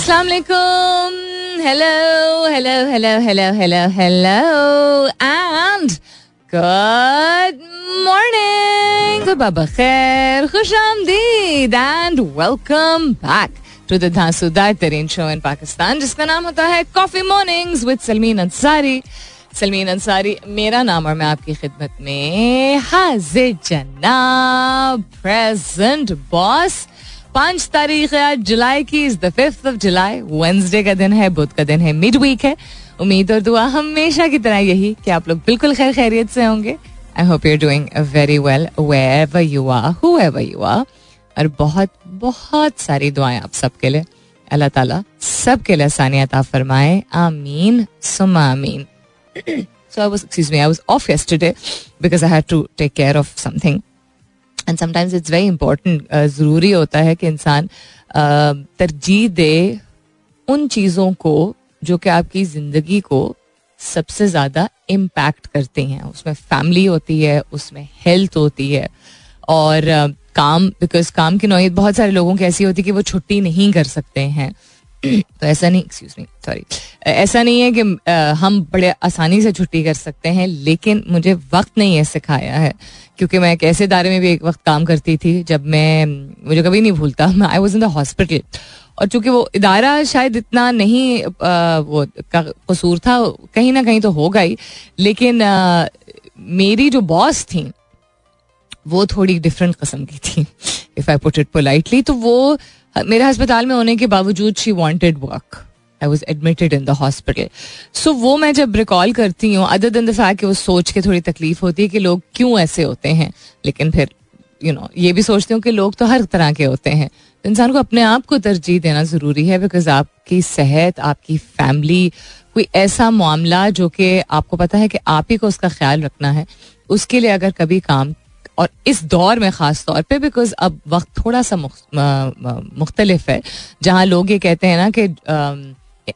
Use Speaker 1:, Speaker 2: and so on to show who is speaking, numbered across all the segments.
Speaker 1: Assalamu alaikum. Hello, hello, hello, hello, hello, hello, and good morning. Baba khair, khush आमदीद and welcome back to the धांसूदार तरीन show in Pakistan जिसका नाम होता है coffee mornings with Salmeen Ansari Salmeen Ansari मेरा नाम और मैं आपकी खिदमत में हाजिर जनाब प्रेजेंट बॉस पाँच तारीख है आज जुलाई की is the fifth of July Wednesday का दिन है बुध का दिन है मिड वीक है। उम्मीद और दुआ हमेशा की तरह यही कि आप लोग बिल्कुल खैर खैरियत से होंगे। I hope you're doing very well where you are you are और बहुत बहुत सारी दुआएँ आप सबके लिए। अल्लाह ताला सबके लिए आसानियत आप फरमाए। आमीन सुमा आमीन। So I was, excuse me, I was off yesterday because I had to take care of something. And sometimes it's very important ज़रूरी होता है कि इंसान uh, तरजीह दे उन चीज़ों को जो कि आपकी ज़िंदगी को सबसे ज़्यादा इम्पैक्ट करती हैं। उसमें फैमिली होती है उसमें हेल्थ होती है। और uh, काम बिकॉज़ काम की नौीयत बहुत सारे लोगों की ऐसी होती है कि वो छुट्टी नहीं कर सकते हैं। तो ऐसा नहीं एक्सक्यूज मी सॉरी ऐसा नहीं है कि हम बड़े आसानी से छुट्टी कर सकते हैं लेकिन मुझे वक्त नहीं है सिखाया है। क्योंकि मैं एक ऐसे दायरे में भी एक वक्त काम करती थी जब मैं मुझे कभी नहीं भूलता मैं I was in the hospital और चूँकि वो इदारा शायद इतना नहीं आ, वो कसूर था कहीं ना कहीं तो होगा ही लेकिन आ, मेरी जो बॉस थी वो थोड़ी डिफरेंट कस्म की थी if I put it politely तो वो मेरे अस्पताल में होने के बावजूद she wanted work I was admitted in the hospital so वो मैं जब रिकॉल करती हूँ अदर दिन दफ़ा कि वो सोच के थोड़ी तकलीफ़ होती है कि लोग क्यों ऐसे होते हैं लेकिन फिर यू you नो know, ये भी सोचती हूँ कि लोग तो हर तरह के होते हैं। इंसान को अपने आप को तरजीह देना ज़रूरी है बिकॉज़ आपकी सेहत आपकी फैमिली कोई ऐसा मामला जो कि आपको पता है कि आप ही को उसका ख्याल रखना है उसके लिए अगर कभी काम और इस दौर में ख़ास तौर पे बिकॉज़ अब वक्त थोड़ा सा मुख्तलिफ़ है, जहाँ लोग ये कहते हैं ना कि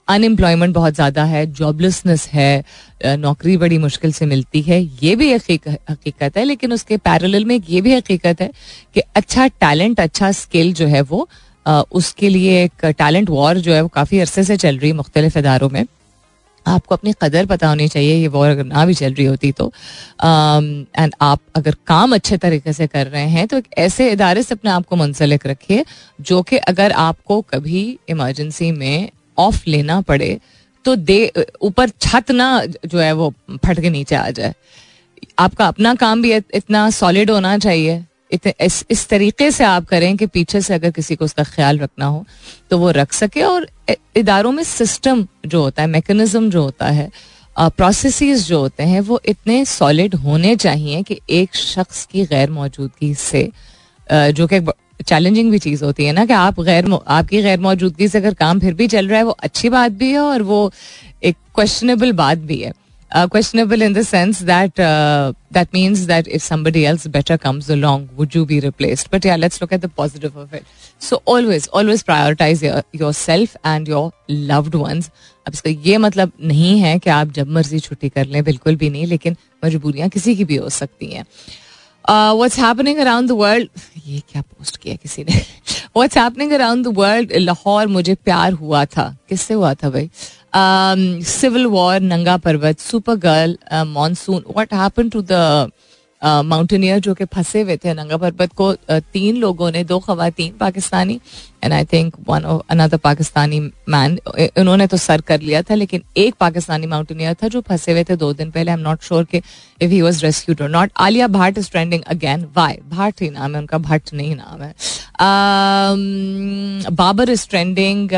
Speaker 1: अनएम्प्लॉयमेंट बहुत ज़्यादा है जॉबलेसनेस है नौकरी बड़ी मुश्किल से मिलती है, ये भी हकीकत है, लेकिन उसके पैरेलल में ये भी हकीकत है कि अच्छा टैलेंट अच्छा स्किल जो है वो उसके लिए एक टैलेंट वॉर जो है वो काफ़ी अरसे से चल रही है मुख्तलिफ़ इदारों में। आपको अपनी कदर पता होनी चाहिए ये वॉर अगर ना भी चल रही होती तो। एंड um, आप अगर काम अच्छे तरीके से कर रहे हैं तो एक ऐसे इदारे से अपने आप को मुंसलिक रखिए जो कि अगर आपको कभी इमरजेंसी में ऑफ़ लेना पड़े तो दे ऊपर छत ना जो है वो फट के नीचे आ जाए। आपका अपना काम भी इतना सॉलिड होना चाहिए। इस, इस तरीके से आप करें कि पीछे से अगर किसी को उसका ख्याल रखना हो तो वो रख सके और इदारों में सिस्टम जो होता है मेकनिज़म जो होता है प्रोसेस जो होते हैं वो इतने सॉलिड होने चाहिए कि एक शख्स की गैर मौजूदगी से जो कि चैलेंजिंग भी चीज़ होती है ना कि आप गैर आपकी गैर मौजूदगी से अगर काम फिर भी चल रहा है वो अच्छी बात भी है और वो एक क्वेश्चनेबल बात भी है। uh, questionable in the sense that uh, that means that if somebody else better comes along, would you be replaced? But yeah, let's look at the positive of it. So always, always prioritize your, yourself and your loved ones. अब इसका ये मतलब नहीं है कि आप जब मर्जी छुट्टी कर लें बिल्कुल भी नहीं लेकिन मजबूरियां किसी की भी हो सकती हैं what's happening around the world ये क्या पोस्ट किया किसी ने what's happening around the world Lahore मुझे प्यार हुआ था किससे हुआ था भाई civil war Nanga Parbat Supergirl monsoon what happen to the mountaineer जो कि फंसे हुए थे? नंगा पर्वत को uh, तीन लोगों ने दो खातन Pakistani and I think one another Pakistani man उन्होंने तो सर कर लिया था लेकिन एक पाकिस्तानी माउंटेनियर था जो फंसे हुए थे दो दिन पहले। आई एम नॉट श्योर कि if he was rescued or not Alia Bhat is trending again why Bhat ही नाम है उनका भट्ट नहीं नाम है। Babar is trending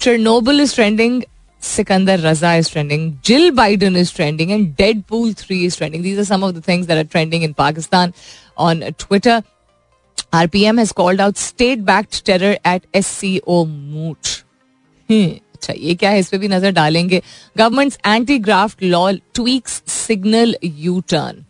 Speaker 1: Chernobyl is trending Sikandar Raza is trending Jill Biden is trending and Deadpool three is trending these are some of the things that are trending in Pakistan on Twitter RPM has called out state backed terror at S C O moot अच्छा ये क्या है? इस पे भी नज़र डालेंगे। Government anti graft law tweaks signal U turn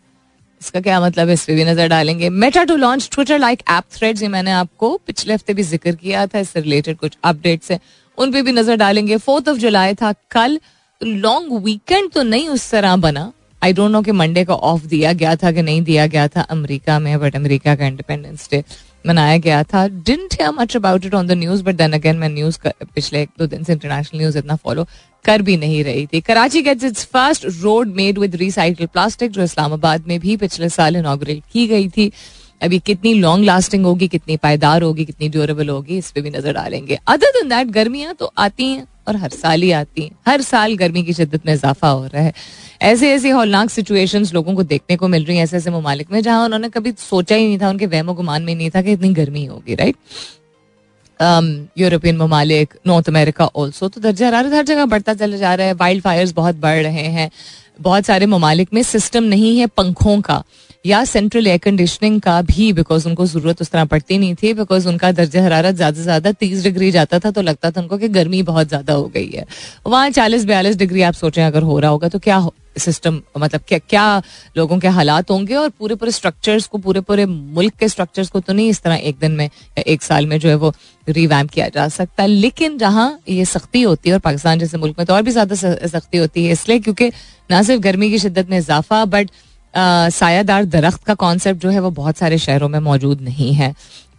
Speaker 1: इसका क्या मतलब है? इस पे भी नज़र डालेंगे। Meta to launch Twitter like app Threads ये मैंने आपको पिछले हफ़्ते भी ज़िक्र किया था, इससे रिलेटेड कुछ अपडेट्स हैं। उन पे भी नज़र डालेंगे। फोर्थ ऑफ़ जुलाई था कल। लॉन्ग वीकेंड तो नहीं उस तरह बना। आई डोंट नो कि मंडे को ऑफ़ दिया गया था कि नहीं दिया गया था अमेरिका में बट अमेरिका का इंडिपेंडेंस डे मनाया गया था। Didn't hear much about it on the news but then again मैं न्यूज़ पिछले एक दो दिन से इंटरनेशनल न्यूज़ इतना फॉलो कर भी नहीं रही थी। Karachi gets its first road made with recycled plastic जो इस्लामाबाद में भी पिछले साल इनाग्रेट की गई थी। अभी कितनी लॉन्ग लास्टिंग होगी कितनी पायदार होगी कितनी ड्यूरेबल होगी इस पर भी नज़र डालेंगे। अदर दिन दैट गर्मियाँ तो आती हैं और हर साल ही आती हैं। हर साल गर्मी की शिद्दत में इजाफा हो रहा है। ऐसे ऐसी हौलनाक सिचुएशन लोगों को देखने को मिल रही हैं ऐसे ऐसे ममालिक में जहाँ उन्होंने कभी सोचा ही नहीं था उनके वहमो गुमान में नहीं था कि इतनी गर्मी होगी राइट यूरोपियन um, ममालिक नॉर्थ अमेरिका ऑल्सो तो दर्जा हरारत हर जगह बढ़ता चला जा रहा है। वाइल्ड फायर्स बहुत बढ़ रहे हैं। बहुत सारे ममालिक में सिस्टम नहीं है पंखों का। या सेंट्रल एयर कंडीशनिंग का भी बिकॉज़ उनको ज़रूरत उस तरह पड़ती नहीं थी बिकॉज़ उनका दर्ज हरारत ज़्यादा से ज़्यादा तीस डिग्री जाता था तो लगता था उनको कि गर्मी बहुत ज़्यादा हो गई है। वहाँ चालीस बयालीस डिग्री आप सोचें, अगर हो रहा होगा तो क्या सिस्टम मतलब क्या क्या लोगों के हालात होंगे? और पूरे पूरे स्ट्रक्चर्स को, पूरे पूरे मुल्क के स्ट्रक्चर्स को तो नहीं इस तरह एक दिन में एक साल में जो है वो रिवैम किया जा सकता है। लेकिन जहाँ ये सख्ती होती है, और पाकिस्तान जैसे मुल्क में तो और भी ज़्यादा सख्ती होती है इसलिए, क्योंकि ना सिर्फ़ गर्मी की शिद्दत में इजाफा बट सायादार दरख्त का कॉन्सेप्ट जो है वो बहुत सारे शहरों में मौजूद नहीं है।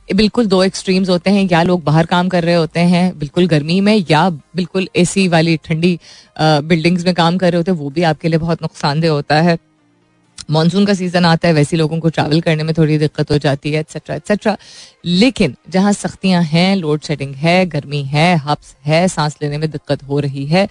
Speaker 1: बिल्कुल दो एक्सट्रीम्स होते हैं, या लोग बाहर काम कर रहे होते हैं, बिल्कुल गर्मी में, या बिल्कुल एसी वाली ठंडी बिल्डिंग्स में काम कर रहे होते हैं, वो भी आपके लिए बहुत नुकसानदेह होता है। मानसून का सीज़न आता है, वैसे लोगों को ट्रैवल करने में थोड़ी दिक्कत हो जाती है एक्सेट्रा एक्सेट्रा लेकिन जहाँ सख्तियाँ हैं लोड शेडिंग है, गर्मी है हब्स है, सांस लेने में दिक्कत हो रही है,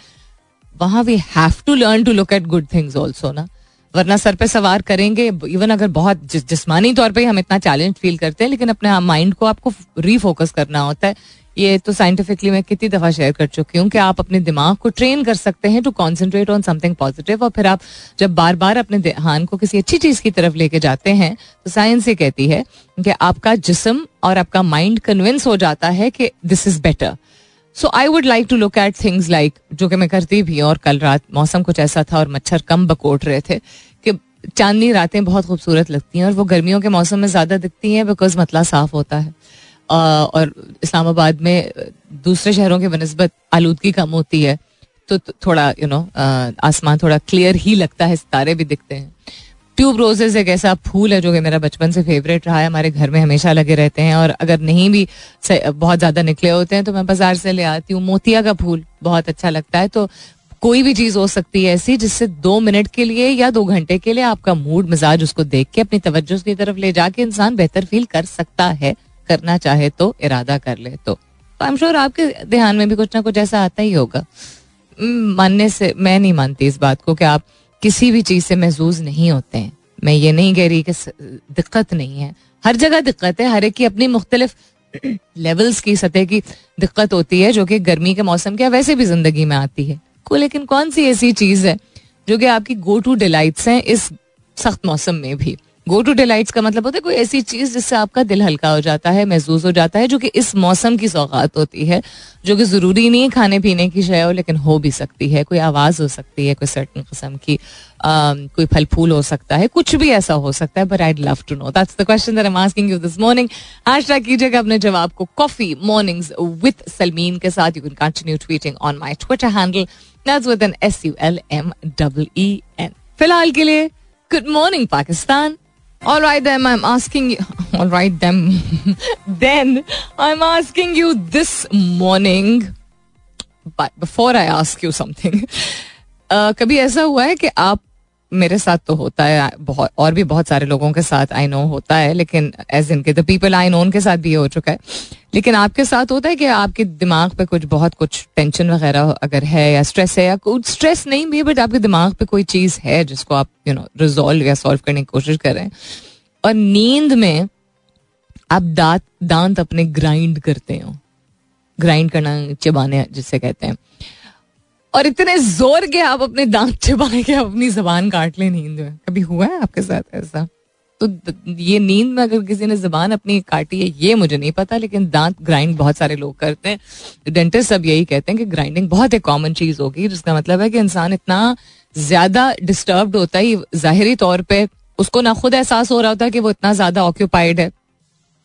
Speaker 1: वहाँ we have to learn to look at good things also ना। वरना सर पे सवार करेंगे। इवन अगर बहुत जिस, जिसमानी तौर पे हम इतना चैलेंज फील करते हैं लेकिन अपने माइंड को आपको रीफोकस करना होता है। ये तो साइंटिफिकली मैं कितनी दफ़ा शेयर कर चुकी हूँ कि आप अपने दिमाग को ट्रेन कर सकते हैं to concentrate on something positive और फिर आप जब बार बार अपने ध्यान को किसी अच्छी चीज़ की तरफ़ लेके जाते हैं तो साइंस ये कहती है कि आपका जिसम और आपका माइंड कन्विंस हो जाता है कि this is better so I would like to look at things like जो कि मैं करती भी हूँ और कल रात मौसम कुछ ऐसा था और मच्छर कम बकोट रहे थे कि चांदनी रातें बहुत खूबसूरत लगती हैं और वो गर्मियों के मौसम में ज़्यादा दिखती हैं बिकॉज़ मतला साफ़ होता है। और इस्लामाबाद में दूसरे शहरों के बनस्बत आलूदगी कम होती है तो थोड़ा यू नो आसमान थोड़ा क्लियर ही लगता है, सितारे भी दिखते हैं। ट्यूब रोजेज एक ऐसा फूल है जो कि मेरा बचपन से फेवरेट रहा है। हमारे घर में हमेशा लगे रहते हैं और अगर नहीं भी बहुत ज़्यादा निकले होते हैं तो मैं बाज़ार से ले आती हूँ। मोतिया का फूल बहुत अच्छा लगता है। तो कोई भी चीज़ हो सकती है ऐसी जिससे दो मिनट के लिए या दो घंटे के लिए आपका मूड मिजाज उसको देख के, अपनी तवज्जो की तरफ़ ले जाके इंसान बेहतर फील कर सकता है। करना चाहे तो इरादा कर ले तो। आई एम श्योर आपके ध्यान में भी कुछ ना कुछ ऐसा आता ही होगा। मानने से, मैं नहीं मानती इस बात को कि आप किसी भी चीज़ से महसूस नहीं होते हैं। मैं ये नहीं कह रही कि दिक्कत नहीं है। हर जगह दिक्कत है, हर एक की अपनी मुख्तलिफ़ लेवल्स की सतह की दिक्कत होती है, जो कि गर्मी के मौसम के वैसे भी ज़िंदगी में आती है। को लेकिन कौन सी ऐसी चीज़ है जो कि आपकी गो टू डिलाइट्स हैं इस सख्त मौसम में भी? गो टू डिलाइट्स का मतलब होता है कोई ऐसी चीज़ जिससे आपका दिल हल्का हो जाता है, महसूस हो जाता है, जो कि इस मौसम की सौगात होती है, जो कि ज़रूरी नहीं है खाने पीने की शय हो, लेकिन हो भी सकती है, कोई आवाज़ हो सकती है, कोई सर्टन किस्म की कोई फल फूल हो सकता है, कुछ भी ऐसा हो सकता है but I love to know that's the question that I am asking you this morning hashtag कीजिएगा अपने जवाब को कॉफ़ी मॉर्निंग्स विद सलमीन के साथ. You can continue tweeting on my Twitter handle that's with N S U L M W E N फ़िलहाल के लिए good morning Pakistan All right, then I'm asking you. All right, then. then I'm asking you this morning. But before I ask you something, uh, कभी ऐसा हुआ है कि आप मेरे साथ तो होता है, बहुत, और भी बहुत सारे लोगों के साथ आई नो होता है, लेकिन एज इनके द पीपल आई नो उनके साथ भी ये हो चुका है। लेकिन आपके साथ होता है कि आपके दिमाग पे कुछ, बहुत कुछ टेंशन वगैरह अगर है या स्ट्रेस है या कुछ स्ट्रेस नहीं भी है बट आपके दिमाग पे कोई चीज़ है जिसको आप यू नो रिजोल्व या सॉल्व करने की कोशिश कर रहे हैं। और नींद में आप दांत दांत अपने ग्राइंड करते हो। ग्राइंड करना, चबाने जिससे कहते हैं। और इतने ज़ोर के आप अपने दांत चिबाए के अपनी जबान काट ले नींद में। कभी हुआ है आपके साथ ऐसा? तो ये नींद में अगर किसी ने जबान अपनी काटी है, ये मुझे नहीं पता, लेकिन दांत ग्राइंड बहुत सारे लोग करते हैं। डेंटिस्ट सब यही कहते हैं कि ग्राइंडिंग बहुत एक कॉमन चीज़ होगी, जिसका मतलब है कि इंसान इतना ज़्यादा डिस्टर्ब होता है, जाहरी तौर पर उसको ना खुद एहसास हो रहा होता है कि वो इतना ज़्यादा ऑक्यूपाइड है।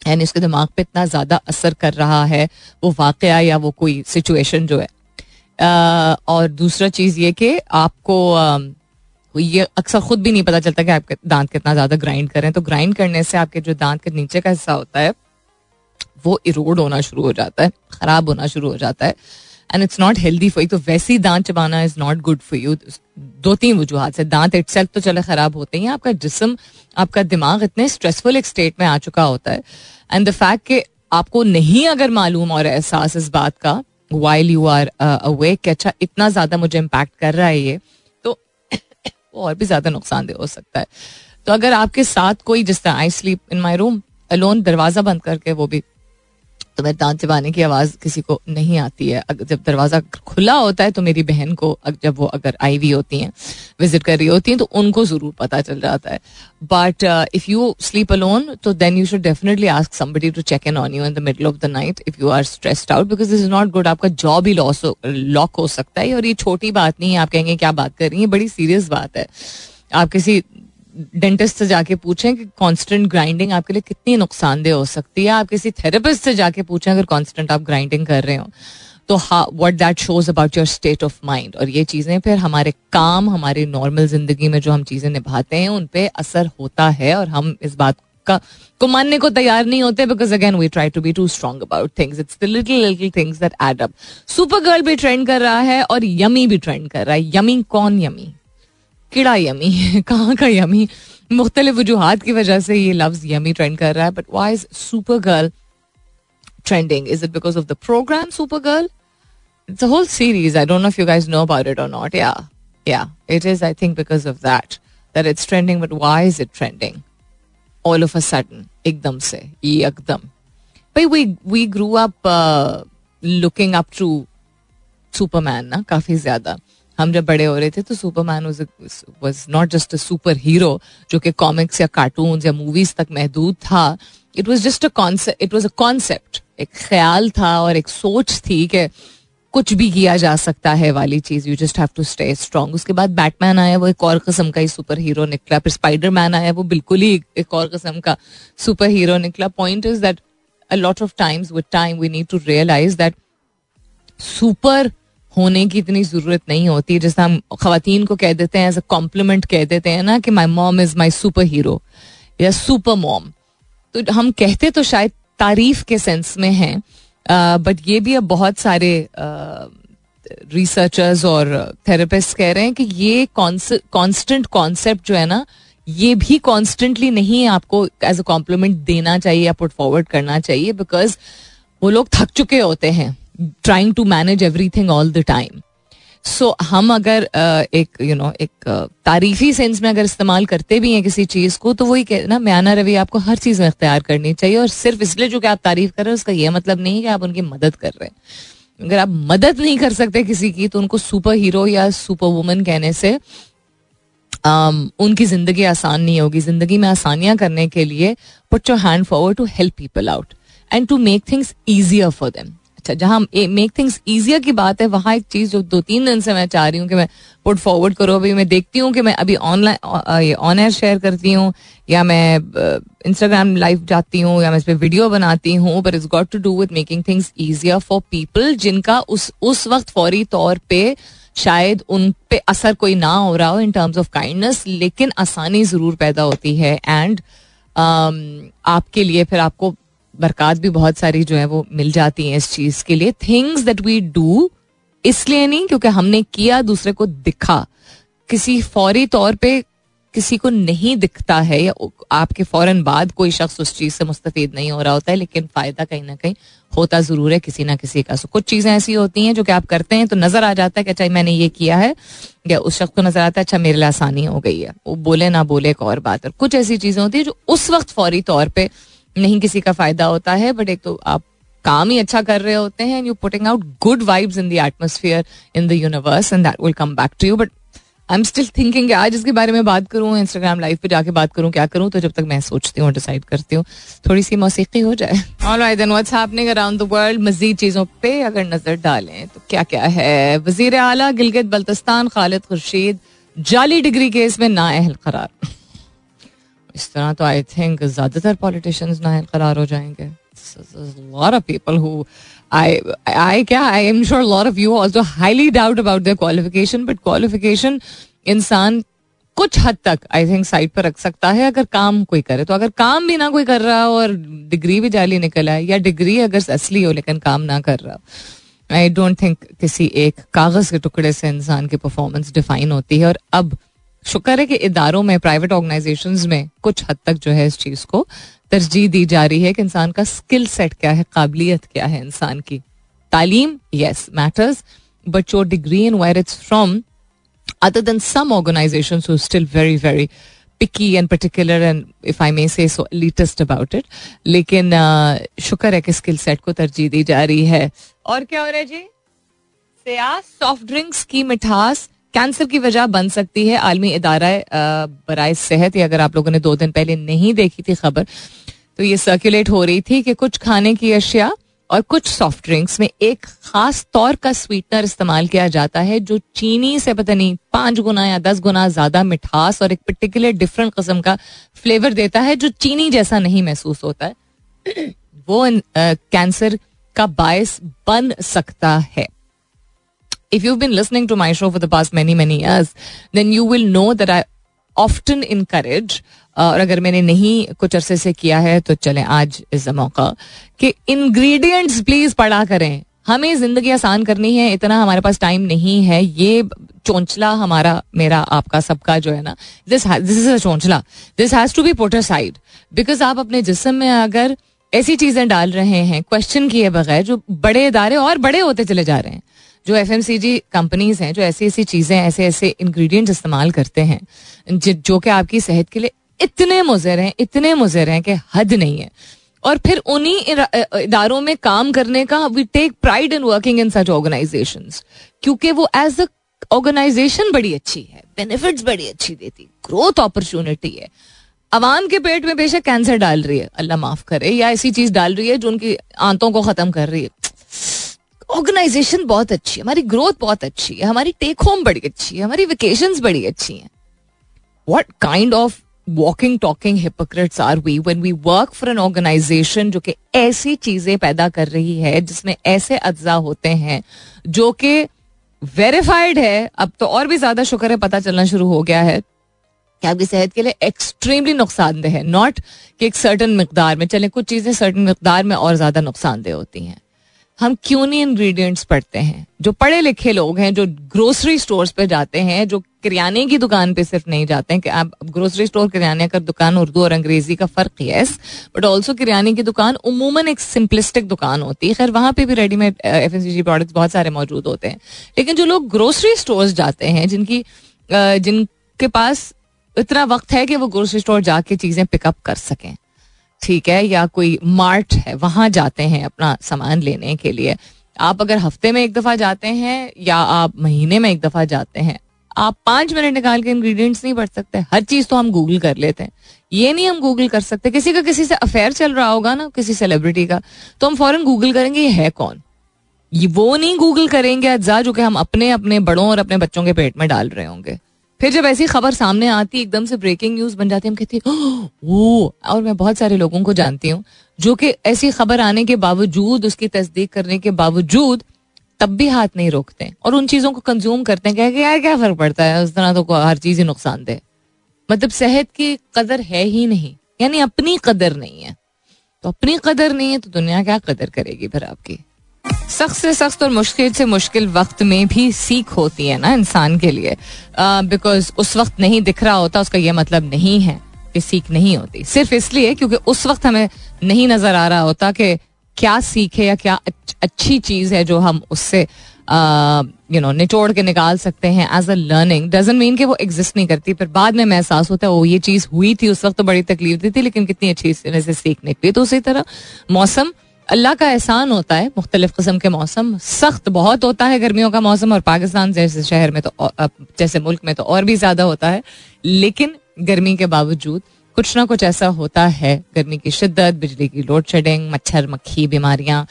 Speaker 1: यानी उसके दिमाग पे इतना ज़्यादा असर कर रहा है, वो वाक़ या वो कोई सिचुएशन जो है। और दूसरा चीज़ ये कि आपको ये अक्सर खुद भी नहीं पता चलता कि आपके दांत कितना ज़्यादा ग्राइंड करें। तो ग्राइंड करने से आपके जो दांत के नीचे का हिस्सा होता है, वो इरोड होना शुरू हो जाता है, खराब होना शुरू हो जाता है। And it's not healthy for you तो वैसे ही दांत चबाना is not good for you दो तीन वजूहत से दांत इट तो चले खराब होते हैं आपका जिसम, आपका दिमाग इतने स्ट्रेसफुल एक स्टेट में आ चुका होता है। एंड द फैक्ट कि आपको नहीं अगर मालूम और एहसास इस बात का वाइल यू आर अवे कि अच्छा इतना ज़्यादा मुझे इम्पैक्ट कर रहा है ये तो और भी ज़्यादा नुकसानदेह हो सकता है। तो अगर आपके साथ कोई जिस तरह I sleep in my room alone दरवाज़ा बंद करके वो भी तो मेरे दांत चबाने की आवाज़ किसी को नहीं आती है। जब दरवाज़ा खुला होता है तो मेरी बहन को जब वो अगर आई हुई होती हैं, विज़िट कर रही होती हैं तो उनको ज़रूर पता चल जाता है। But if you sleep alone तो then you should definitely ask somebody to check in on you in the middle of the night if you are stressed out because is not good आपका job ही लॉस लॉक हो सकता है, और ये छोटी बात नहीं है। आप कहेंगे, क्या बात कर रही है? बड़ी सीरियस बात है। आप किसी डेंटिस्ट से जाके पूछें कि कांस्टेंट ग्राइंडिंग आपके लिए कितनी नुकसानदेह हो सकती है? आप किसी थेरेपिस्ट से जाके पूछें अगर कांस्टेंट आप ग्राइंडिंग कर रहे हो। तो हा what that shows about your state of mind और ये चीज़ें फिर हमारे काम, हमारी नॉर्मल ज़िंदगी में जो हम चीज़ें निभाते हैं, उन पर असर होता है और हम इस बात का, को मानने को तैयार नहीं होते because again we try to be too strong about things it's the little little things that add up Supergirl भी ट्रेंड कर रहा है और यमी भी ट्रेंड कर रहा है। यमी कौन यमी किड़ा यमी। कहाँ का यमी? मुख्तलिफ़ वजूहत की वजह से ये लफ्ज यमी ट्रेंड कर रहा है but why is Supergirl trending is it because of the programme Supergirl it's whole series I don't know if you guys know about it or not yeah yeah it is I think because of that that it's trending but why is it trending all of a sudden एकदम से ये एकदम भाई we we grew up looking up to Superman ना काफ़ी ज़्यादा हम जब बड़े हो रहे थे तो Superman was not just a superhero जो कि कॉमिक्स या कार्टून या मूवीज़ तक महदूद था. It was just a it was a concept एक ख्याल था और एक सोच थी कि कुछ भी किया जा सकता है वाली चीज़. You just have to stay strong उसके बाद बैटमैन आया, वो एक और किस्म का ही सुपर हीरो निकला. फिर स्पाइडर मैन आया, वो बिल्कुल ही एक और किस्म का सुपर हीरो निकला. Point is that a lot of times with time we need to realise that super होने की इतनी ज़रूरत नहीं होती। जैसे हम खातन को कह देते हैं एज अ कॉम्प्लीमेंट कह देते हैं ना कि my mom is my superhero या सुपर मॉम तो हम कहते तो शायद तारीफ़ के सेंस में हैं बट ये भी अब बहुत सारे रिसर्चर्स और थेरेपिस्ट कह रहे हैं कि ये कांस्टेंट कॉन्सेप्ट जो है ना, ये भी कॉन्स्टेंटली नहीं आपको एज अ कॉम्प्लीमेंट देना चाहिए या पुट फॉरवर्ड करना चाहिए बिकॉज़ वो लोग थक चुके होते हैं। Trying to manage everything all the time so हम अगर एक यू you नो know, एक तारीफी सेंस में अगर इस्तेमाल करते भी हैं किसी चीज़ को तो वही ना म्याना रवि आपको हर चीज़ में इख्तियार करनी चाहिए और सिर्फ़ इसलिए जो कि आप तारीफ़ कर रहे हैं उसका यह मतलब नहीं कि आप उनकी मदद कर रहे हैं अगर आप मदद नहीं कर सकते किसी की तो उनको सुपर हीरो या सुपर वुमन कहने से um, उनकी ज़िंदगी आसान नहीं होगी ज़िंदगी में आसानियाँ करने के लिए put your hand forward to help people out and to make things easier for them अच्छा जहाँ मेक थिंग्स ईजियर की बात है वहाँ एक चीज़ जो दो तीन दिन से मैं चाह रही हूँ कि मैं पुट फॉरवर्ड करो। अभी मैं देखती हूँ कि मैं अभी ऑनलाइन ऑन एयर शेयर करती हूँ या मैं इंस्टाग्राम लाइव जाती हूँ या मैं इस पर वीडियो बनाती हूँ but is got to do with making things easier for people जिनका उस उस वक्त फौरी तौर पर शायद उन पे असर कोई ना हो रहा हो इन टर्म्स ऑफ़ काइंडनेस लेकिन आसानी ज़रूर पैदा होती है। एंड um, आपके लिए फिर आपको बरकत भी बहुत सारी जो है वो मिल जाती हैं इस चीज़ के लिए। थिंग्स दैट वी डू इसलिए नहीं, क्योंकि हमने किया, दूसरे को दिखा। किसी फौरी तौर पे किसी को नहीं दिखता है, या आपके फ़ौरन बाद कोई शख्स उस चीज़ से मुस्तफ़ नहीं हो रहा होता है, लेकिन फ़ायदा कहीं ना कहीं होता ज़रूर है किसी ना किसी का। सो कुछ चीज़ें ऐसी होती हैं जो कि आप करते हैं तो नज़र आ जाता है कि अच्छा मैंने ये किया है, या उस शख्स को नज़र आता है अच्छा मेरे लिए आसानी हो गई है। वो बोले ना बोले एक और बात। है कुछ ऐसी चीज़ें होती है जो उस वक्त फौरी तौर पर नहीं किसी का फ़ायदा होता है बट एक तो आप काम ही अच्छा कर रहे होते हैं you putting out good vibes in the atmosphere in the universe and that will come back to you but I am still thinking आज इसके बारे में बात करूँ इंस्टाग्राम लाइव पे जाके बात करूँ, क्या करूँ तो जब तक मैं सोचती हूँ डिसाइड करती हूँ थोड़ी सी मौसीकी हो जाए। All right then what's happening around the world मजीद चीज़ों पे अगर नज़र डालें तो क्या क्या है? वज़ीर आला गिलगित बल्तिस्तान, खालिद खुर्शीद, जाली डिग्री केस में नाअहल करार। इस तरह तो आई थिंक ज़्यादातर पॉलिटिशियंस नाहल करार हो जाएँगे। Lot of people who I I, क्या, I am sure a lot of you also highly doubt about their qualification, but इंसान कुछ हद तक आई थिंक साइड पर रख सकता है अगर काम कोई करे। तो अगर काम भी ना कोई कर रहा हो और डिग्री भी जाली निकल आए या डिग्री अगर असली हो लेकिन काम ना कर रहा हो। आई डोंट थिंक किसी एक कागज़ के टुकड़े से इंसान की परफॉर्मेंस डिफाइन होती है और अब शुक्र है कि इदारों में प्राइवेट ऑर्गेनाइजेशन में कुछ हद तक जो है इस चीज़ को तरजीह दी जा रही है कि इंसान का स्किल सेट क्या है काबिलियत क्या है इंसान की तालीम yes matters but your degree in wire it's from some organizations who are still very, very picky and particular and if I may say so elitist about it. लेकिन शुक्र है कि स्किल सेट को तरजीह दी जा रही है और क्या हो रहा है जी सॉफ्ट ड्रिंक्स की मिठास कैंसर की वजह बन सकती है आलमी इदारा बरए सेहत, या अगर आप लोगों ने दो दिन पहले नहीं देखी थी खबर तो ये सर्कुलेट हो रही थी कि कुछ खाने की अशिया और कुछ सॉफ्ट ड्रिंक्स में एक खास तौर का स्वीटनर इस्तेमाल किया जाता है, जो चीनी से पता नहीं पाँच गुना या दस गुना ज़्यादा मिठास और एक पर्टिकुलर डिफरेंट किस्म का फ्लेवर देता है, जो चीनी जैसा नहीं महसूस होता है। वो कैंसर का बायस बन सकता है। If you've been listening to my show for the past many many years, then you will know that i often encourage और अगर मैंने नहीं कुछ अरसे से किया है तो चले, आज इस मौका कि इंग्रेडिएंट्स प्लीज़ पढ़ा करें। हमें ज़िंदगी आसान करनी है, इतना हमारे पास टाइम नहीं है, ये चौंचला हमारा, मेरा, आपका, सबका जो है ना this this is a चौंचला। This has to be put side because आप अपने जिसम में अगर ऐसी चीज़ें डाल रहे हैं क्वेश्चन किए बगैर, जो बड़े इदारे और बड़े होते चले जा रहे हैं जो F M C G companies हैं, जो ऐसी ऐसी चीज़ें, ऐसे ऐसे इंग्रेडिएंट्स इस्तेमाल करते हैं, जो कि आपकी सेहत के लिए इतने मुजर हैं, इतने मुजर हैं कि हद नहीं है। और फिर उन्हीं इदारों में काम करने का we take pride in working in such organisation क्योंकि वो एज अ ऑर्गेनाइजेशन बड़ी अच्छी है बेनिफिट्स बड़ी अच्छी देती ग्रोथ अपॉर्चुनिटी है। अवाम के पेट में बेशक कैंसर डाल रही है, अल्लाह माफ़ करे, या ऐसी चीज़ डाल रही है जो उनकी आंतों को खत्म कर रही है। ऑर्गेनाइजेशन बहुत अच्छी है, हमारी ग्रोथ बहुत अच्छी है, हमारी टेक होम बड़ी अच्छी है, हमारी वेकेशन बड़ी अच्छी हैं। What kind of walking talking hypocrites are we when we work for an organisation जो कि ऐसी चीज़ें पैदा कर रही है, जिसमें ऐसे अज्जा होते हैं, जो कि वेरीफाइड है, अब तो और भी ज़्यादा शुक्र है, पता चलना शुरू हो गया है कि आपकी सेहत के लिए एक्सट्रीमली नुकसानदेह है नॉट कि एक सर्टन मकदार में, चले, कुछ चीज़ें सर्टन मकदार में और ज़्यादा नुकसानदेह होती हैं। हम क्यों नहीं इंग्रेडिएंट्स पढ़ते हैं? जो पढ़े लिखे लोग हैं, जो ग्रोसरी स्टोर्स पे जाते हैं, जो किराने की दुकान पे सिर्फ़ नहीं जाते हैं, कि आप ग्रोसरी स्टोर किराने का दुकान उर्दू और अंग्रेज़ी का फ़र्क यस बट ऑल्सो किराने की दुकान उमूमन एक सिंपलिस्टिक दुकान होती है। खैर, वहाँ पे भी रेडीमेड एफ़ प्रोडक्ट्स बहुत सारे मौजूद होते हैं। लेकिन जो लोग ग्रोसरी स्टोर्स जाते हैं, जिनकी जिनके पास इतना वक्त है कि वो ग्रोसरी स्टोर जाके चीज़ें पिकअप कर सकें ठीक है, या कोई मार्ट है, वहाँ जाते हैं अपना सामान लेने के लिए। आप अगर हफ़्ते में एक दफ़ा जाते हैं या आप महीने में एक दफ़ा जाते हैं, आप पाँच मिनट निकाल के इंग्रेडिएंट्स नहीं पढ़ सकते। हर चीज़ तो हम गूगल कर लेते हैं। ये नहीं हम गूगल कर सकते। किसी का किसी से अफेयर चल रहा होगा ना, किसी सेलिब्रिटी का तो हम फ़ौरन गूगल करेंगे, ये है कौन? ये वो नहीं गूगल करेंगे अज्जा जो कि हम अपने अपने बड़ों और अपने बच्चों के पेट में डाल रहे होंगे। फिर जब ऐसी खबर सामने आती, एकदम से ब्रेकिंग न्यूज़ बन जाती, हम कहते वो। और मैं बहुत सारे लोगों को जानती हूँ, जो कि ऐसी खबर आने के बावजूद, उसकी तस्दीक करने के बावजूद, तब भी हाथ नहीं रोकते और उन चीज़ों को कंज्यूम करते हैं क्या यार क्या फ़र्क पड़ता है, उस तरह तो हर चीज़ ही नुकसान दे। मतलब सेहत की कदर है ही नहीं, यानी अपनी कदर नहीं है। तो अपनी कदर नहीं है तो दुनिया क्या कदर करेगी फिर आपकी? सख्त से सख्त और मुश्किल से मुश्किल वक्त में भी सीख होती है ना इंसान के लिए। बिकॉज़ उस वक्त नहीं दिख रहा होता, उसका यह मतलब नहीं है कि सीख नहीं होती। सिर्फ़ इसलिए क्योंकि उस वक्त हमें नहीं नज़र आ रहा होता कि क्या सीख है या क्या अच्छी चीज़ है जो हम उससे यू नो निचोड़ के निकाल सकते हैं as a learning doesn't mean कि वो एग्जिस्ट नहीं करती, पर बाद में एहसास होता है वो ये चीज़ हुई थी, उस वक्त तो बड़ी तकलीफ़ दी थी, लेकिन कितनी अच्छी से सीख निकली। तो उसी तरह मौसम अल्लाह का एहसान होता है मुख्तलिफ़ किस्म के मौसम। सख्त बहुत होता है गर्मियों का मौसम और पाकिस्तान जैसे शहर में तो जैसे मुल्क में तो और भी ज़्यादा होता है। लेकिन गर्मी के बावजूद कुछ ना कुछ ऐसा होता है। गर्मी की शिद्दत, बिजली की लोड शेडिंग, मच्छर, मक्खी, बीमारियाँ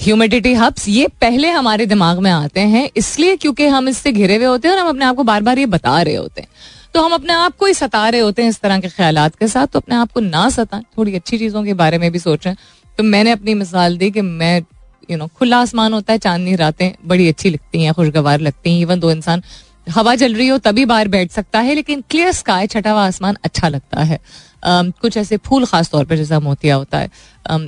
Speaker 1: ह्यूमिडिटी हब्स ये पहले हमारे दिमाग में आते हैं। इसलिए क्योंकि हम इससे घिरे हुए होते हैं और हम अपने आप को बार बार ये बता रहे होते हैं। तो हम अपने आप को ही सता रहे होते हैं इस तरह के ख्याल के साथ। तो अपने आप को ना सताएँ। थोड़ी अच्छी चीज़ों के बारे में भी सोचें। तो मैंने अपनी मिसाल दी कि मैं यू नो खुला आसमान होता है, चांदनी रातें बड़ी अच्छी लगती हैं, खुशगवार लगती हैं इवन दो इंसान, हवा चल रही हो तभी बाहर बैठ सकता है, लेकिन क्लियर स्काई छठा हुआ आसमान अच्छा लगता है। कुछ ऐसे फूल खास तौर पर, जैसा मोतिया होता है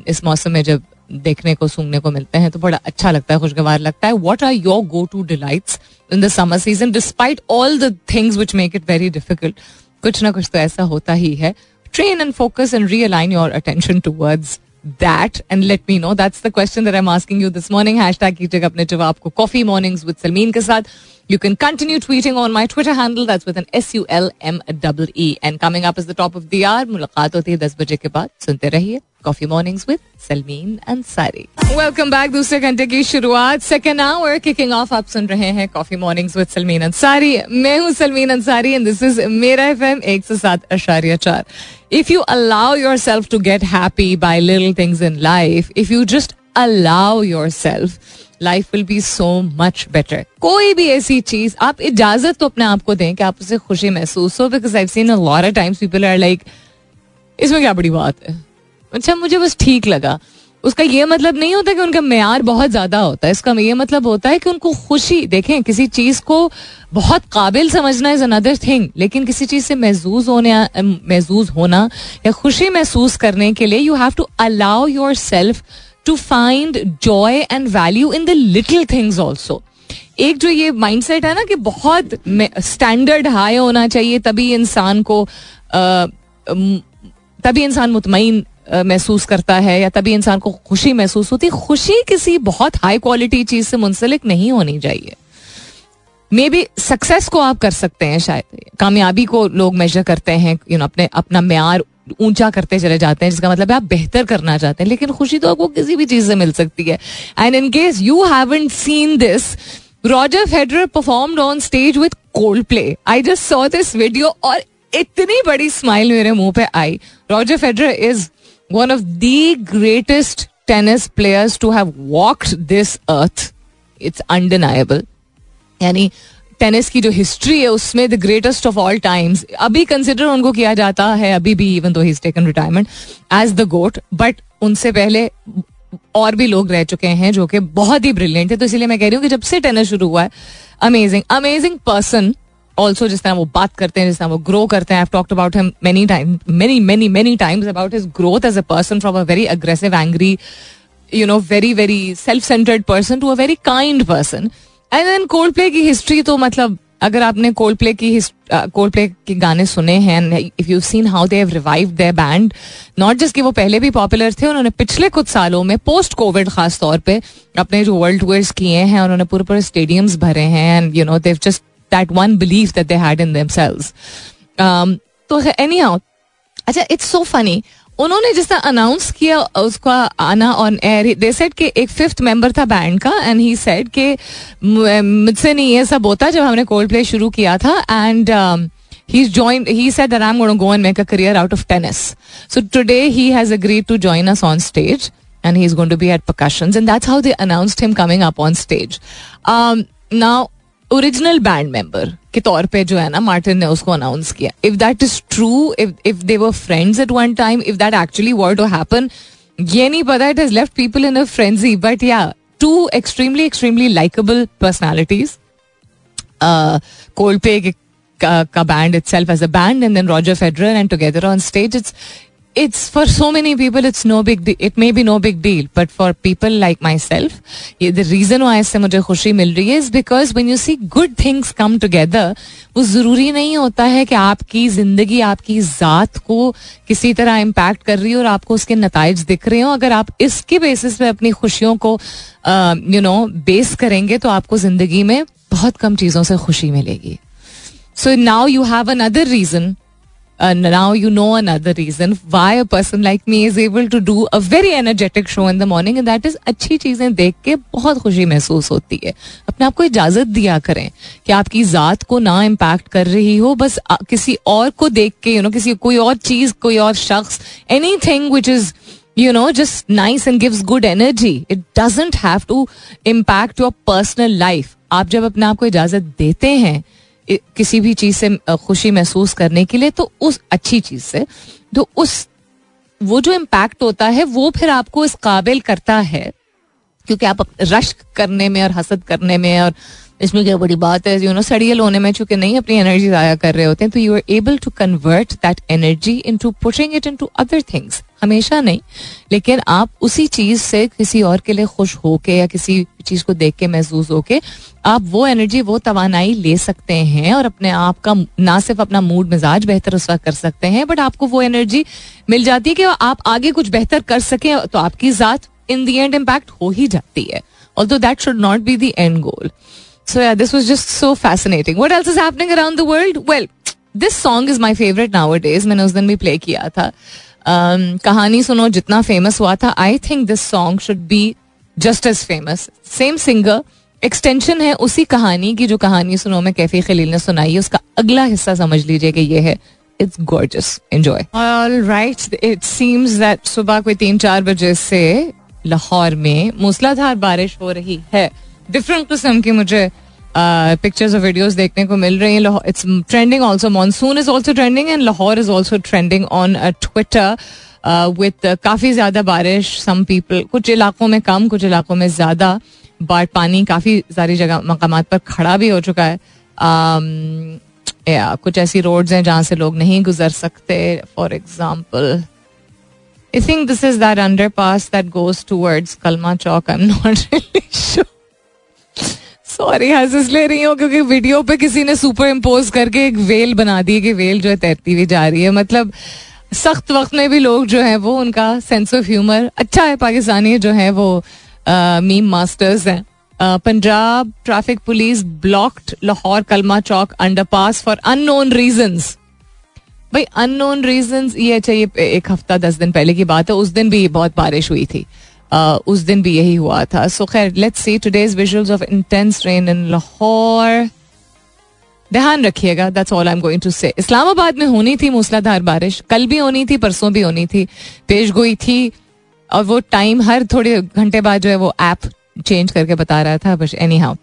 Speaker 1: इस मौसम में जब देखने को, सूंघने को मिलते हैं तो बड़ा अच्छा लगता है, खुशगवार लगता है। What are your go to delights in the summer season despite all the things which make it very difficult कुछ ना कुछ तो ऐसा होता ही है। Train and focus and realign your attention towards that and let me know. That's the question that I'm asking you this morning. Hashtag कीजिएगा अपने जवाब को Coffee Mornings with Salmeen के साथ. You can continue tweeting on my Twitter handle. That's with an S U L M W E. And coming up is the top of the hour. मुलाकात होती है दस बजे के बाद. सुनते रहिए coffee mornings with Salmeen Ansari welcome back दूसरे घंटे की शुरुआत सेकेंड आवर किकिंग ऑफ़ आप सुन रहे हैं coffee mornings with Salmeen Ansari मैं हूँ Salmeen Ansari and this is मेरा एफ़ एम एक सौ सात अशारिया चार if you allow yourself to get happy by little things in life if you just allow yourself life will be so much better कोई भी ऐसी चीज़, आप इजाज़त तो अपने आप को दें कि आप उसे खुशी महसूस हो because I seen times people are like इसमें क्या बड़ी बात है? अच्छा मुझे बस ठीक लगा। उसका ये मतलब नहीं होता कि उनका मैार बहुत ज़्यादा होता है। इसका ये मतलब होता है कि उनको खुशी, देखें, किसी चीज़ को बहुत काबिल समझना इज़ अनदर थिंग लेकिन किसी चीज़ से महजूज होने महजूज होना या खुशी महसूस करने के लिए you have to allow yourself to find joy and value in the little things also एक जो ये माइंडसेट है ना कि बहुत स्टैंडर्ड हाई होना चाहिए, तभी इंसान को तभी इंसान मुतमिन महसूस करता है या तभी इंसान को खुशी महसूस होती खुशी किसी बहुत हाई क्वालिटी चीज़ से मुंसलिक नहीं होनी चाहिए। मे बी सक्सेस को आप कर सकते हैं शायद। कामयाबी को लोग मेजर करते हैं यू नो अपने, अपना म्यार ऊँचा करते चले जाते हैं, जिसका मतलब है आप बेहतर करना चाहते हैं। लेकिन खुशी तो आपको किसी भी चीज़ से मिल सकती है। And in case you haven't seen this Roger Federer performed on stage with Coldplay I just saw this video और इतनी बड़ी स्माइल मेरे मुँह पे आई। Roger Federer is one of the greatest tennis players to have walked this earth it's undeniable. यानी tennis की जो history है, उसमें the greatest of all times अभी कंसिडर उनको किया जाता है, अभी भी इवन दो taken retirement as the GOAT but उनसे पहले और भी लोग रह चुके हैं, जो कि बहुत ही ब्रिलियंट है तो इसलिए मैं कह रही हूँ कि जब से टेनिस शुरू हुआ है अमेजिंग अमेजिंग पर्सन ऑल्सो जिस तरह वो बात करते हैं, जिस तरह वो ग्रो करते हैं। Talked about him many time many many many times about his growth as a person from a very aggressive angry you know very very self centred person to a very kind person and then Coldplay की history तो मतलब अगर आपने Coldplay की Coldplay के गाने सुने हैं if you seen how they have revive their band not just कि वो पहले भी पॉपुलर थे उन्होंने पिछले कुछ सालों में पोस्ट कोविड खास तौर पे अपने जो वर्ल्ड टूर्स किए हैं उन्होंने पूरे पूरे स्टेडियम्स भरे हैं and you know they've just that one believe that had in themselves. Um, तो anyhow, अच्छा इट्स सो फनी उन्होंने जिस तरह अनाउंस किया उसका आना ऑन एयर दे सेड कि एक फिफ्थ मेंबर था बैंड का एंड ही सेड कि मुझसे नहीं ये सब होता जब हमने कोल्ड प्ले शुरू किया था and he's joined he said that i'm going to go and make a career out of tennis so today he has agreed to join us on stage and he's going to be at percussions and that's how they announced him coming up on stage um, now original band member के तौर पे जो है ना Martin ने उसको announce किया। If that is true if if they were friends at one time if that actually were to happen ये नहीं पता it has left people in a frenzy but yeah two extremely extremely likeable personalities Coldplay का band itself as a band and then Roger Federer and together on stage it's it's, for so many people, it's no big deal it may be no big deal, but for people like myself the reason why इससे मुझे खुशी मिल रही है is because when you see good things come together वो ज़रूरी नहीं होता है कि आपकी ज़िंदगी आपकी ज़ात को किसी तरह इम्पैक्ट कर रही हो और आपको उसके नतज दिख रहे हो अगर आप इसके बेसिस पे अपनी खुशियों को यू नो बेस करेंगे तो आपको ज़िंदगी में बहुत कम चीज़ों से खुशी मिलेगी so now you have another reason now you know another reason why a person like me is able to do a very energetic show in the morning and that is अच्छी चीज़ें देख के बहुत खुशी महसूस होती है अपने आप को इजाज़त दिया करें कि आपकी जात को ना इम्पैक्ट कर रही हो बस किसी और को देख के यू नो किसी कोई और चीज़ कोई और शख्स anything which is you know just nice and gives good energy it doesn't have to impact your personal life आप जब अपने आप को इजाज़त देते हैं किसी भी चीज़ से खुशी महसूस करने के लिए तो उस अच्छी चीज़ से तो उस, वो जो इम्पैक्ट होता है, वो फिर आपको इस काबिल करता है। क्योंकि आप रश करने में और हसद करने में और इसमें क्या बड़ी बात है? यू नो सड़ियल होने में चूँकि नहीं अपनी एनर्जी ज़ाया कर रहे होते हैं तो you are able to convert that energy into putting it into other things हमेशा नहीं, लेकिन आप उसी चीज़ से किसी और के लिए खुश होके या किसी चीज़ को देख के महसूस होके आप वो एनर्जी वो तोानाई ले सकते हैं और अपने आप का ना सिर्फ़ अपना मूड मिजाज बेहतर उस वक्त कर सकते हैं बट आपको वो एनर्जी मिल जाती है कि आप आगे कुछ बेहतर कर सकें तो आपकी ज़ात इन दी एंड इम्पैक्ट हो ही जाती है. Although that should not be the end goal So yeah, this was just so fascinating. What else is happening around the world? Well, this song is my favorite nowadays. मैंने उस दिन भी play किया था। Um, कहानी सुनो जितना famous हुआ था I think this song should be just as famous same singer extension है उसी कहानी की जो कहानी सुनो में कैफी खलील ने सुनाई है। उसका अगला हिस्सा समझ लीजिए कि ये है। It's gorgeous enjoy all right it seems that सुबह कोई तीन चार बजे से लाहौर में मूसलाधार बारिश हो रही है। डिफरेंट किस्म की मुझे पिक्चर्स और वीडियोस देखने को मिल रही हैं। It's trending also monsoon is also trending and Lahore is also trending on Twitter with काफ़ी ज़्यादा बारिश। सम पीपल कुछ इलाकों में कम कुछ इलाकों में ज़्यादा बट पानी काफ़ी सारी जगह मकाम पर खड़ा भी हो चुका है। Um, या कुछ ऐसी रोड्स हैं जहाँ से लोग नहीं गुजर सकते। For example I think this is that underpass that goes towards Kalma Chowk I am not really sure sorry हंस ले रही हूँ क्योंकि वीडियो पे किसी ने सुपर इम्पोज करके एक वेल बना दी कि वेल जो है तैरती हुई जा रही है। मतलब सख्त वक्त में भी लोग जो है वो उनका सेंस ऑफ़ ह्यूमर अच्छा है पाकिस्तानी जो है वो मीम मास्टर्स हैं। Punjab traffic police blocked Lahore Kalma Chowk underpass for unknown reasons भाई अननोन रीजंस ये चाहिए एक हफ़्ता, दस दिन पहले की बात है, उस दिन भी बहुत बारिश हुई थी। उस दिन भी यही हुआ था। सो खैर let's see today's visuals of intense rain in Lahore ध्यान रखिएगा that's all I am going to say Islamabad में होनी थी मूसलाधार बारिश। कल भी होनी थी, परसों भी होनी थी। पेश गोई थी और वो टाइम हर थोड़े घंटे बाद जो है वो ऐप चेंज करके बता रहा था, बस एनी हाउ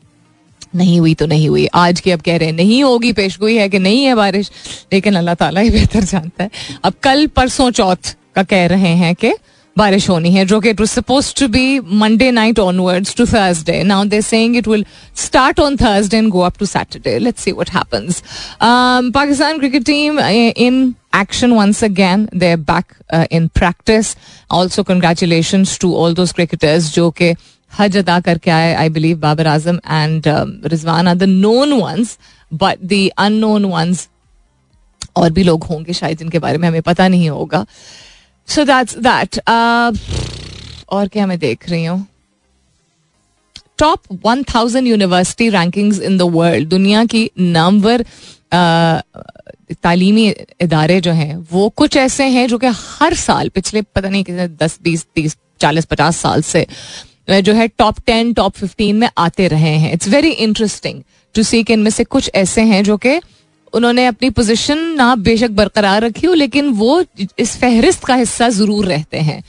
Speaker 1: नहीं हुई तो नहीं हुई। आज की अब कह रहे हैं, नहीं होगी पेश गोई, है कि नहीं है बारिश? लेकिन अल्लाह ताला ही बेहतर जानता है। अब कल परसों चौथ का कह रहे हैं कि बारिश होनी है जो कि it was suppose to be Monday night onwards to Thursday now they saying it will start on Thursday and go up to Saturday let's see what happens Pakistan cricket team in action once again. They're back uh, in practice. Also, congratulations to all those cricketers जो के हज अदा करके आए I believe Babar Azam and Rizwan are the known ones but the unknown ones और भी लोग होंगे शायद जिनके बारे में हमें पता नहीं होगा सो दैट्स दैट और क्या मैं देख रही हूँ? Top one thousand university rankings in the world दुनिया की नामवर तालीमी इदारे जो हैं, वो कुछ ऐसे हैं जो कि हर साल, पिछले पता नहीं कितने, दस, बीस, तीस, चालीस, पचास साल से जो है टॉप टेन टॉप फिफ्टीन में आते रहे हैं. It's very interesting to see कि इनमें से कुछ ऐसे हैं जो कि उन्होंने अपनी पोजीशन ना बेशक बरकरार रखी हो, लेकिन वो इस फहरिस्त का हिस्सा ज़रूर रहते हैं।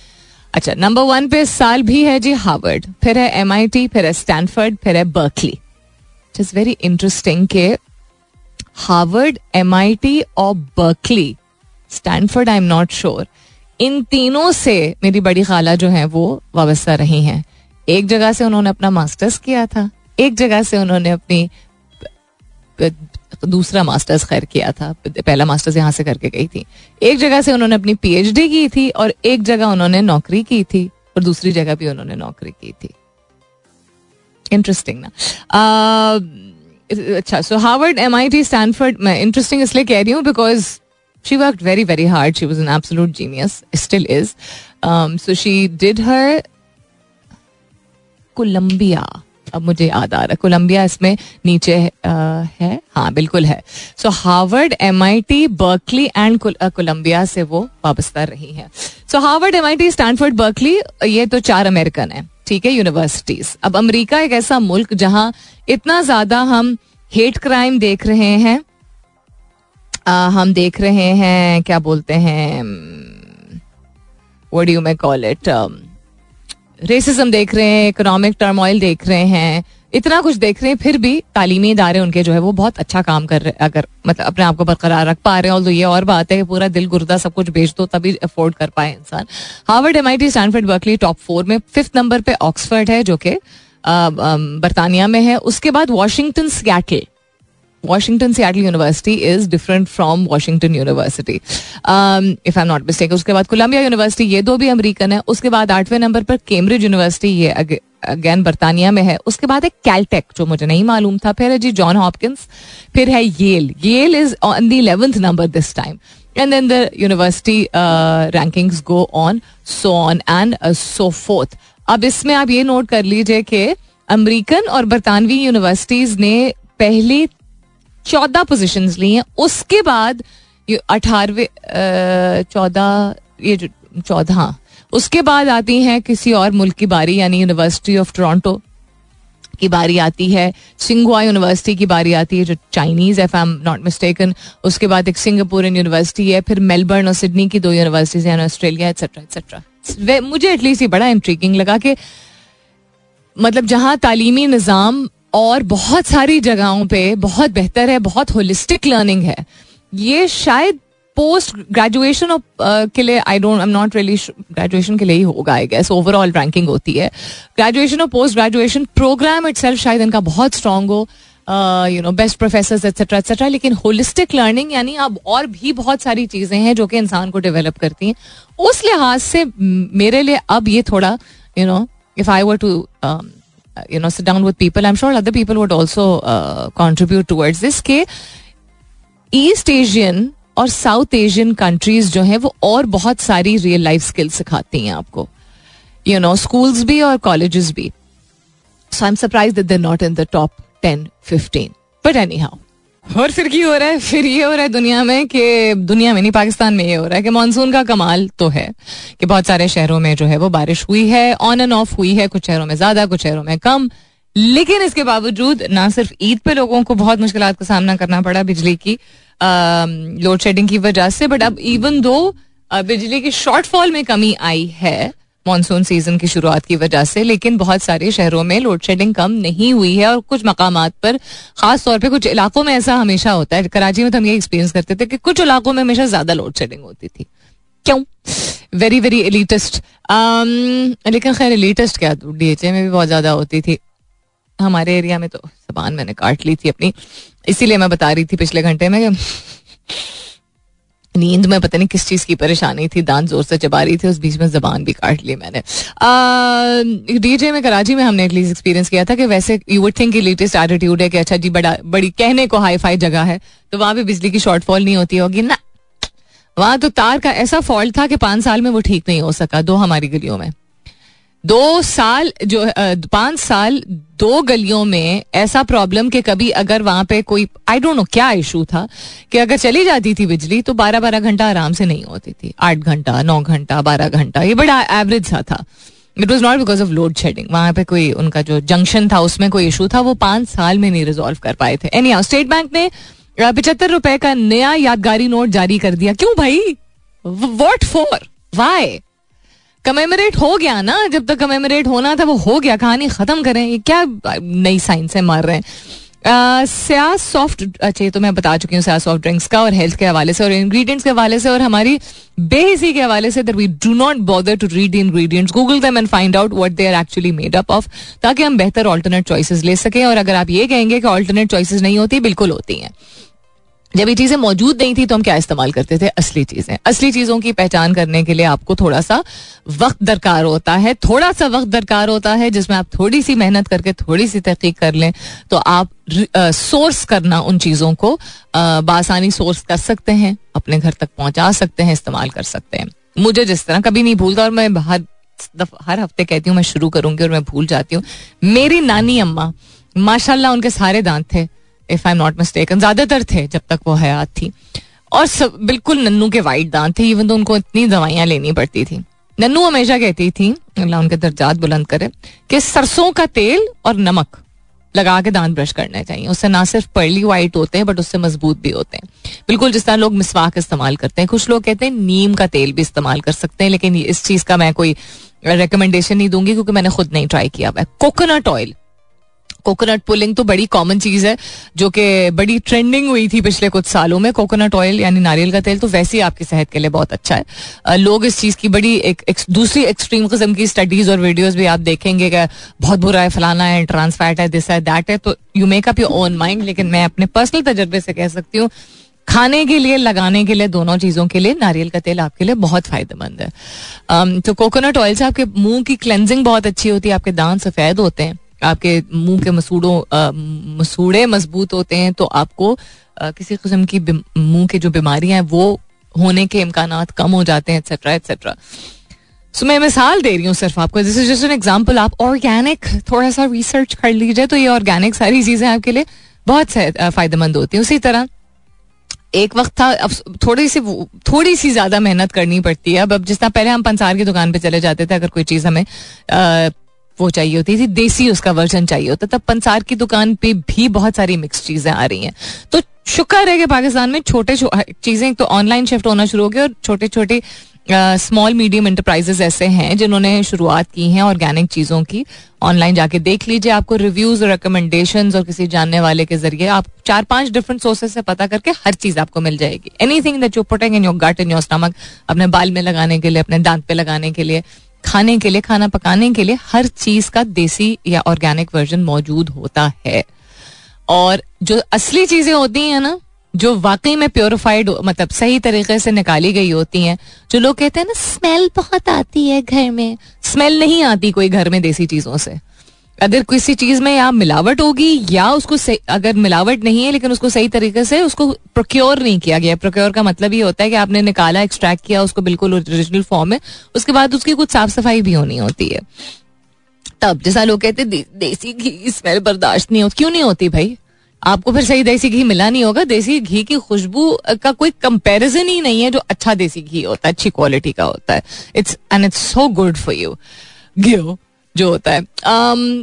Speaker 1: अच्छा नंबर वन पे इस साल भी है जी हार्वर्ड, फिर है एम आई टी फिर है स्टैनफर्ड, फिर है बर्कली। इट्स वेरी इंटरेस्टिंग के हार्वर्ड एम आई टी और Berkeley, Stanford I am not sure इन तीनों से मेरी बड़ी खाला जो है वो वाबस्ता रही हैं। एक जगह से उन्होंने अपना मास्टर्स किया था, एक जगह से उन्होंने अपनी दूसरा मास्टर्स खैर किया था, पहला मास्टर्स यहाँ से करके गई थी। एक जगह से उन्होंने अपनी पीएचडी की थी और एक जगह उन्होंने नौकरी की थी और दूसरी जगह भी उन्होंने नौकरी की थी। इंटरेस्टिंग ना। अच्छा so Harvard M I T Stanford मैं इंटरेस्टिंग इसलिए कह रही हूँ because she work very very hard she was an absolute genius still is so she did her Columbia. अब मुझे याद आ रहा है। कोलंबिया इसमें नीचे है। हाँ बिल्कुल है। So Harvard M I T Berkeley and Columbia से वो वाबस्ता रही है। So Harvard M I T Stanford Berkeley ये तो चार अमेरिकन है। ठीक है यूनिवर्सिटीज अब अमेरिका एक ऐसा मुल्क जहाँ इतना ज़्यादा हम हेट क्राइम देख रहे हैं आ, हम देख रहे हैं क्या बोलते हैं what you may call it racism देख रहे हैं इकोनॉमिक टर्मोइल देख रहे हैं, इतना कुछ देख रहे हैं, फिर भी तालीमी इदारे उनके जो है वो बहुत अच्छा काम कर रहे हैं। अगर मतलब अपने आप को बरकरार रख पा रहे हैं और तो ये और बात है कि पूरा दिल गुर्दा सब कुछ बेच दो, तभी अफोर्ड कर पाए इंसान। Harvard M I T Stanford Berkeley top four में फिफ्थ नंबर पे ऑक्सफर्ड है, जो कि बरतानिया में है। उसके बाद Washington Seattle Washington Seattle university is different from Washington university if I not mistake उसके बाद कोलंबिया यूनिवर्सिटी ये दो भी अमेरिकन है। उसके बाद आठवें नंबर पर केम्ब्रिज यूनिवर्सिटी ये अगेन बरतानिया में है। उसके बाद एक कैलटेक जो मुझे नहीं मालूम था। फिर है जी जॉन हॉपकिंस फिर है Yale Yale is on the eleventh number this time and then the university rankings go on so on and so forth अब इसमें आप ये नोट कर लीजिए कि अमेरिकन और बरतानवी यूनिवर्सिटीज ने पहले चौदह पोजिशन ली हैं। उसके बाद अठारवे चौदह ये चौदह हाँ, उसके बाद आती हैं किसी और मुल्क की बारी यानी यूनिवर्सिटी ऑफ़ टोरंटो की बारी आती है। सिंगुआ यूनिवर्सिटी की बारी आती है जो Chinese if I'm not mistaken उसके बाद एक सिंगापुरन यूनिवर्सिटी है फिर मेलबर्न और सिडनी की दो यूनिवर्सिटीज हैं ऑस्ट्रेलिया एक्सेट्रा एक्सेट्रा मुझे एटलीस्ट ये बड़ा इंट्रीकिंग लगा कि मतलब जहाँ तालीमी निज़ाम और बहुत सारी जगहों पे बहुत बेहतर है, बहुत होलिस्टिक लर्निंग है। ये शायद पोस्ट ग्रेजुएशन के लिए I don't I am not really graduation के लिए ही होगा आई गेस ओवरऑल रैंकिंग होती है। ग्रेजुएशन और पोस्ट ग्रेजुएशन प्रोग्राम इट शायद इनका बहुत स्ट्रांग हो you know best professor etcetera etcetera लेकिन होलिस्टिक लर्निंग यानी अब और भी बहुत सारी चीज़ें हैं जो कि इंसान को डेवलप करती हैं। उस लिहाज से मेरे लिए अब ये थोड़ा you know if I were to you know sit down with people. I'm sure other people would also uh, contribute towards this के ईस्ट एशियन और साउथ एशियन कंट्रीज़ जो है वो और बहुत सारी रियल लाइफ स्किल्स सिखाती हैं आपको यू नो स्कूल्स भी और कॉलेजेस भी so I am surprise that they not in the top ten fifteen but anyhow और फिर क्या हो रहा है? फिर ये हो रहा है दुनिया में कि दुनिया में नहीं, पाकिस्तान में ये हो रहा है कि मानसून का कमाल तो है कि बहुत सारे शहरों में जो है वो बारिश हुई है ऑन एंड ऑफ़ हुई है, कुछ शहरों में ज़्यादा, कुछ शहरों में कम। लेकिन इसके बावजूद ना सिर्फ़ ईद पे लोगों को बहुत मुश्किल का सामना करना पड़ा बिजली की लोड शेडिंग की वजह से बट अब इवन दो बिजली की शॉर्टफॉल में कमी आई है मानसून सीज़न की शुरुआत की वजह से, लेकिन बहुत सारे शहरों में लोड शेडिंग कम नहीं हुई है और कुछ मकाम पर, खास तौर पर कुछ इलाकों में ऐसा हमेशा होता है। कराची में तो हम ये एक्सपीरियंस करते थे कि कुछ इलाकों में हमेशा ज़्यादा लोड शेडिंग होती थी। क्यों? वेरी वेरी एलिटेस्ट लेकिन खैर एलिटेस्ट क्या डीएचए में भी बहुत ज़्यादा होती थी। हमारे एरिया में तो जबान मैंने काट ली थी अपनी। इसीलिए मैं बता रही थी पिछले घंटे में नींद में, पता नहीं किस चीज़ की परेशानी थी, दांत ज़ोर से चबा रही थी, उस बीच में जबान भी काट ली मैंने। डीजे में, कराची में हमने एटलीस्ट एक्सपीरियंस किया था कि वैसे you would think latest attitude है कि अच्छा जी, बड़ा, बड़ी, कहने को हाई फाई जगह है तो वहाँ भी बिजली की शॉर्टफॉल नहीं होती होगी, ना। वहाँ तो तार का ऐसा फॉल्ट था कि पाँच साल में वो ठीक नहीं हो सका, दो हमारी गलियों में। दो साल, जो पाँच साल दो गलियों में ऐसा प्रॉब्लम कि कभी अगर वहाँ पे कोई आई डोंट नो क्या इशू था कि अगर चली जाती थी बिजली तो बारह बारह घंटा आराम से नहीं होती थी। आठ घंटा, नौ घंटा, बारह घंटा, ये बड़ा एवरेज सा था। It was not because of load shedding वहाँ पे कोई उनका जो जंक्शन था उसमें कोई इशू था, वो पाँच साल में नहीं रिजोल्व कर पाए थे। एनी स्टेट बैंक ने पिछहत्तर रुपए का नया यादगारी नोट जारी कर दिया। क्यों भाई? वॉट फॉर वाई कमेमोरेट हो गया ना जब तक कमेमोरेट होना था वो हो गया कहानी खत्म करें ये क्या नई साइंस है मार रहे हैं स्या सॉफ्ट अच्छा तो मैं बता चुकी हूँ स्या सॉफ्ट ड्रिंक्स का और हेल्थ के हवाले से और इंग्रेडिएंट्स के हवाले से और हमारी बेहिसी के हवाले से दर we do not bother to read the ingredients Google them and find out what they are actually made up of ताकि हम बेहतर ऑल्टरनेट चॉइसेस ले सकें। और अगर आप ये कहेंगे कि ऑल्टरनेट चॉइसेस नहीं होती, बिल्कुल होती हैं। जब ये चीज़ें मौजूद नहीं थी तो हम क्या इस्तेमाल करते थे? असली चीज़ें। असली चीज़ों की पहचान करने के लिए आपको थोड़ा सा वक्त दरकार होता है। थोड़ा सा वक्त दरकार होता है जिसमें आप थोड़ी सी मेहनत करके थोड़ी सी तहकीक कर लें तो आप सोर्स करना उन चीज़ों को बासानी सोर्स कर सकते हैं, अपने घर तक पहुँचा सकते हैं, इस्तेमाल कर सकते हैं। मुझे जिस तरह कभी नहीं भूलता और मैं हर हर हफ़्ते कहती हूँ, मैं शुरू करूँगी और मैं भूल जाती हूँ। मेरी नानी अम्मा, माशाल्लाह उनके सारे दांत थे। If I am not mistaken ज़्यादातर थे जब तक वो हयात थी। और सब, बिल्कुल नन्नू के वाइट दांत थे इवन तो उनको इतनी दवाइयाँ लेनी पड़ती थी। नन्नू हमेशा कहती थी, अल्लाह उनके दर्जात बुलंद करे, कि सरसों का तेल और नमक लगा के दांत ब्रश करने चाहिए। उससे ना सिर्फ़ पर्ली वाइट होते हैं बट उससे मज़बूत भी होते हैं। बिल्कुल जिस तरह लोग मिसवाक इस्तेमाल करते हैं, कुछ लोग कहते हैं नीम का तेल भी इस्तेमाल कर सकते हैं, लेकिन इस चीज़ का मैं कोई रिकमेंडेशन नहीं दूँगी, क्योंकि मैंने खुद नहीं ट्राई किया हुआ कोकोनट ऑयल कोकोनट पुलिंग तो बड़ी कॉमन चीज़ है जो कि बड़ी ट्रेंडिंग हुई थी पिछले कुछ सालों में। कोकोनट ऑयल यानी नारियल का तेल तो वैसे ही आपकी सेहत के लिए बहुत अच्छा है। लोग इस चीज़ की बड़ी एक, एक दूसरी एक्सट्रीम किस्म की स्टडीज़ और वीडियोज़ भी आप देखेंगे कि बहुत बुरा है फलाना है ट्रांसफैट है दिस है दैट है। तो you make up your own mind लेकिन मैं अपने पर्सनल तजर्बे से कह सकती हूँ खाने के लिए लगाने के लिए दोनों चीज़ों के लिए नारियल का तेल आपके लिए बहुत फ़ायदेमंद है। तो कोकोनट ऑयल से आपके मुँह की क्लेंजिंग बहुत अच्छी होती है आपके दांत सफ़ेद होते हैं। आपके मुँह के मसूड़ों मसूड़े मज़बूत होते हैं तो आपको किसी किस्म की मुँह की जो बीमारियाँ हैं, वो होने के इम्कान कम हो जाते हैं एक्सेट्रा एक्सेट्रा सो मैं मिसाल दे रही हूँ सिर्फ़ आपको। दिस इज़ एन एग्ज़ाम्पल आप ऑर्गेनिक थोड़ा सा रिसर्च कर लीजिए तो ये ऑर्गेनिक सारी चीज़ें आपके लिए बहुत फ़ायदेमंद होती हैं। उसी तरह, एक वक्त था, अब थोड़ी सी थोड़ी सी ज़्यादा मेहनत करनी पड़ती है। अब अब तरह पहले हम पंसार की दुकान पे चले जाते थे, अगर कोई चीज़ हमें वो चाहिए होती थी, देसी उसका वर्जन चाहिए होता तब पंसार की दुकान पे भी बहुत सारी मिक्स चीज़ें आ रही हैं। तो शुक्र है कि पाकिस्तान में छोटे चीज़ें तो ऑनलाइन शिफ्ट होना शुरू हो गए और छोटे छोटे स्मॉल मीडियम इंटरप्राइजेस ऐसे हैं जिन्होंने शुरुआत की है ऑर्गेनिक चीज़ों की। ऑनलाइन जाके देख लीजिए आपको रिव्यूज़ और रिकमेंडेशन और किसी जानने वाले के ज़रिए आप चार पाँच डिफरेंट सोर्सेज से पता करके हर चीज़ आपको मिल जाएगी। Anything that you putting in your gut in your stomach अपने बाल में लगाने के लिए, अपने दांत पे लगाने के लिए खाने के लिए, खाना पकाने के लिए हर चीज़ का देसी या ऑर्गेनिक वर्जन मौजूद होता है। और जो असली चीज़ें होती हैं ना, जो वाकई में प्योरिफाइड मतलब सही तरीके से निकाली गई होती हैं, जो लोग कहते हैं ना स्मेल बहुत आती है घर में। स्मेल नहीं आती कोई घर में देसी चीज़ों से। अगर किसी चीज़ में या मिलावट होगी या उसको अगर मिलावट नहीं है लेकिन उसको सही तरीके से उसको प्रोक्योर नहीं किया गया। प्रोक्योर का मतलब ये होता है कि आपने निकाला एक्सट्रैक्ट किया उसको बिल्कुल ओरिजिनल फॉर्म में उसके बाद उसकी कुछ साफ़ सफ़ाई भी होनी होती है। तब जैसा लोग कहते दे, देसी घी स्मेल बर्दाश्त नहीं होती क्यों नहीं होती भाई? आपको फिर सही देसी घी मिला नहीं होगा। देसी घी की खुशबू का कोई कंपैरिजन ही नहीं है जो अच्छा देसी घी होता है अच्छी क्वालिटी का होता है। It's and it's so good for you गियो जो होता है।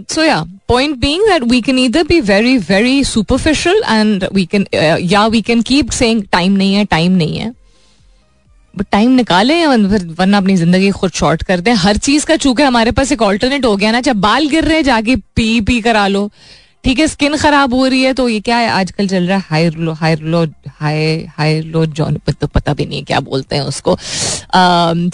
Speaker 1: So yeah point being that we can either be very very superficial and we can yeah we can keep saying time नहीं है टाइम नहीं है। बट टाइम निकाले फिर वरना अपनी ज़िंदगी खुद शॉर्ट कर दें। हर चीज़ का चूँकि हमारे पास एक ऑल्टरनेट हो गया ना चाहे बाल गिर रहे जाके पी पी करा लो। ठीक है स्किन खराब हो रही है तो ये क्या है? आजकल चल रहा है हाइरलो हाइरलो हाई हाइरलो जॉन तो पता भी नहीं क्या बोलते हैं उसको।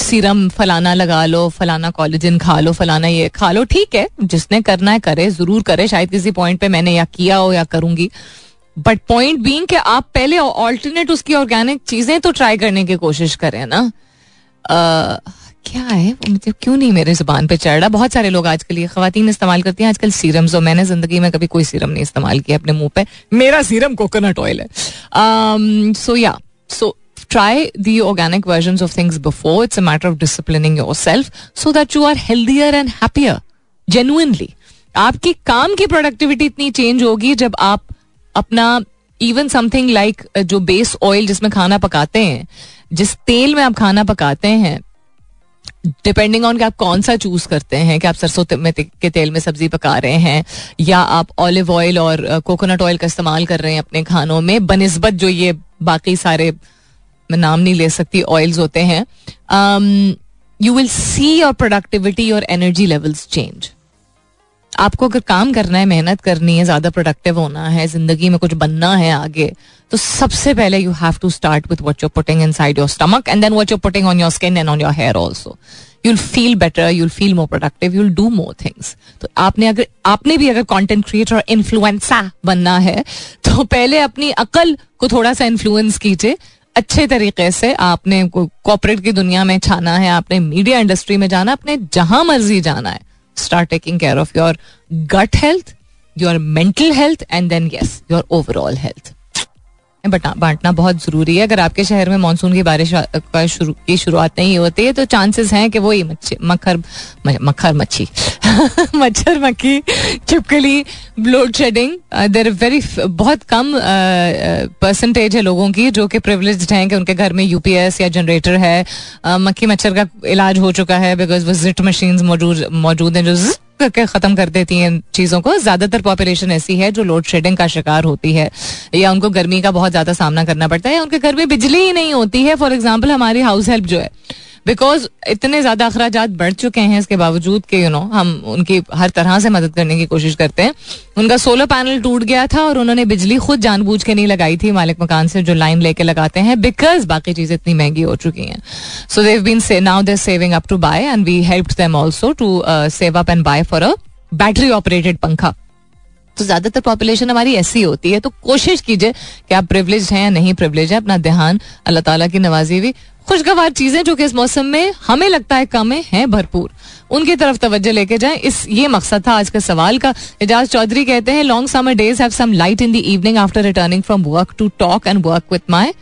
Speaker 1: सीरम फलाना लगा लो, फलाना कॉलेजन खा लो, फलाना ये खा लो। ठीक है, जिसने करना है करे, ज़रूर करे। शायद किसी पॉइंट पे मैंने या किया हो या करूँगी। बट पॉइंट बींग कि आप पहले ऑल्टरनेट उसकी ऑर्गेनिक चीज़ें तो ट्राई करने की कोशिश करें ना। क्या है वो मतलब क्यों नहीं मेरे ज़ुबान पे चढ़ रहा बहुत सारे लोग आजकल ये खातन इस्तेमाल करती हैं आजकल सीरम जो मैंने ज़िंदगी में कभी कोई सीरम नहीं इस्तेमाल किया अपने मुँह पे मेरा सीरम कोकोनट ऑयल है सो या सो try the organic versions of things before. It's a matter of disciplining yourself so that you are healthier and happier. Genuinely. आपकी काम की प्रोडक्टिविटी इतनी चेंज होगी जब आप अपना इवन समथिंग लाइक जो बेस ऑयल जिसमें खाना पकाते हैं, जिस तेल में आप खाना पकाते हैं डिपेंडिंग ऑन कि आप कौन सा चूज़ करते हैं कि आप सरसों में ते, के तेल में सब्ज़ी पका रहे हैं या आप ऑलिव ऑयल और कोकोनट ऑयल का इस्तेमाल कर रहे हैं अपने खानों में बनस्बत जो ये बाकी सारे मैं नाम नहीं ले सकती ऑयल्स होते हैं you will see your productivity और एनर्जी लेवल्स चेंज आपको अगर काम करना है, मेहनत करनी है, ज़्यादा प्रोडक्टिव होना है, ज़िंदगी में कुछ बनना है आगे तो सबसे पहले you have to start with what you're putting inside your stomach and then what you're putting on your skin and on your hair also you'll feel better you'll feel more productive you'll do more things तो आपने अगर, आपने भी अगर content creator और influencer बनना है तो पहले अपनी अकल को थोड़ा सा इन्फ्लुएंस कीजिए। अच्छे तरीके से आपने कॉपरेट की दुनिया में छाना है, आपने मीडिया इंडस्ट्री में जाना अपने जहाँ मर्ज़ी जाना है। Start taking care of your gut health, your mental health, and then yes, your overall health. बांटना बहुत ज़रूरी है। अगर आपके शहर में मानसून की बारिश का शुरू की शुरुआत नहीं होती है तो चांसेस हैं कि वो ही मच्छर मक्खर मच्छी मच्छर मक्खी छिपकली लोड शेडिंग देर वेरी बहुत कम परसेंटेज uh, है लोगों की जो कि प्रिवलेज हैं कि उनके घर में यूपीएस या जनरेटर है। Uh, मक्खी मच्छर का इलाज हो चुका है बिकॉज़ वो जिट मशीन मौजूद मौजूद हैं जो करके खत्म कर देती हैं चीज़ों को। ज़्यादातर पॉपुलेशन ऐसी है जो लोड शेडिंग का शिकार होती है, या उनको गर्मी का बहुत ज़्यादा सामना करना पड़ता है, या उनके घर में बिजली ही नहीं होती है। फॉर एग्ज़ाम्पल हमारी हाउस हेल्प जो है बिकॉज़ इतने ज़्यादा अखराज बढ़ चुके हैं इसके बावजूद के यू नो हम उनकी हर तरह से मदद करने की कोशिश करते हैं। उनका सोलर पैनल टूट गया था और उन्होंने बिजली खुद जानबूझ के नहीं लगाई थी मालिक मकान से, जो लाइन लेके लगाते हैं बिकॉज़ बाकी चीज़ें इतनी महँगी हो चुकी हैं। So they've been now they're saving up to buy and we help them also to save up and buy for a battery operated पंखा। तो ज़्यादातर पॉपुलेशन हमारी ऐसी होती है तो कोशिश कीजिए कि आप प्रिवलेज हैं या नहीं प्रिवलेज है, अपना ध्यान अल्लाह ताला की नवाजी हुई। खुशगवार चीज़ें जो कि इस मौसम में हमें लगता है कम है, भरपूर। उनकी तरफ़ तवज्जो लेके जाएँ। इस ये मकसद था आज के सवाल का। एजाज चौधरी कहते हैं long summer days have some light in the evening after returning from work to talk and work with my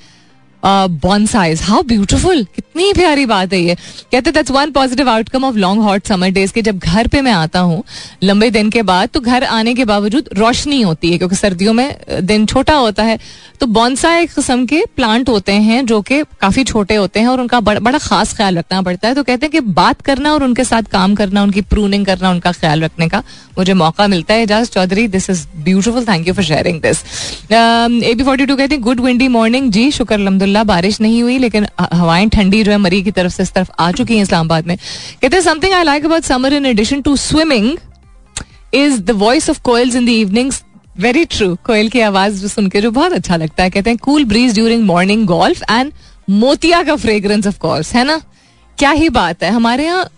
Speaker 1: bonsais how beautiful कितनी प्यारी बात है ये. कहते that's one positive outcome of long hot summer days के जब घर पे मैं आता हूँ लंबे दिन के बाद तो घर आने के बावजूद रोशनी होती है क्योंकि सर्दियों में दिन छोटा होता है। तो बॉन्सा एक किस्म के प्लांट होते हैं जो कि काफ़ी छोटे होते हैं और उनका बड़ा, बड़ा खास ख्याल रखना पड़ता है। तो कहते हैं कि बात करना और उनके साथ काम करना उनकी प्रूनिंग करना उनका ख्याल रखने का मुझे मौका मिलता है। Ejaz Chaudhary this is beautiful thank you for sharing this A B forty two कहते हैं गुड विंडी मॉर्निंग जी शुक्र अलहमदुल्ला बारिश नहीं हुई, लेकिन हवाएँ ठंडी जो है, मरी की तरफ़ से इस तरफ़ आ चुकी हैं इस्लामाबाद में। कहते हैं something I like about summer in addition to swimming is the voice of koels in the evenings very true कोयल की आवाज़ सुन के जो बहुत अच्छा लगता है। कहते हैं cool breeze during morning golf and मोतिया का फ्रेग्रेंस ऑफ़ कोर्स है ना? क्या ही बात है। हमारे यहाँ,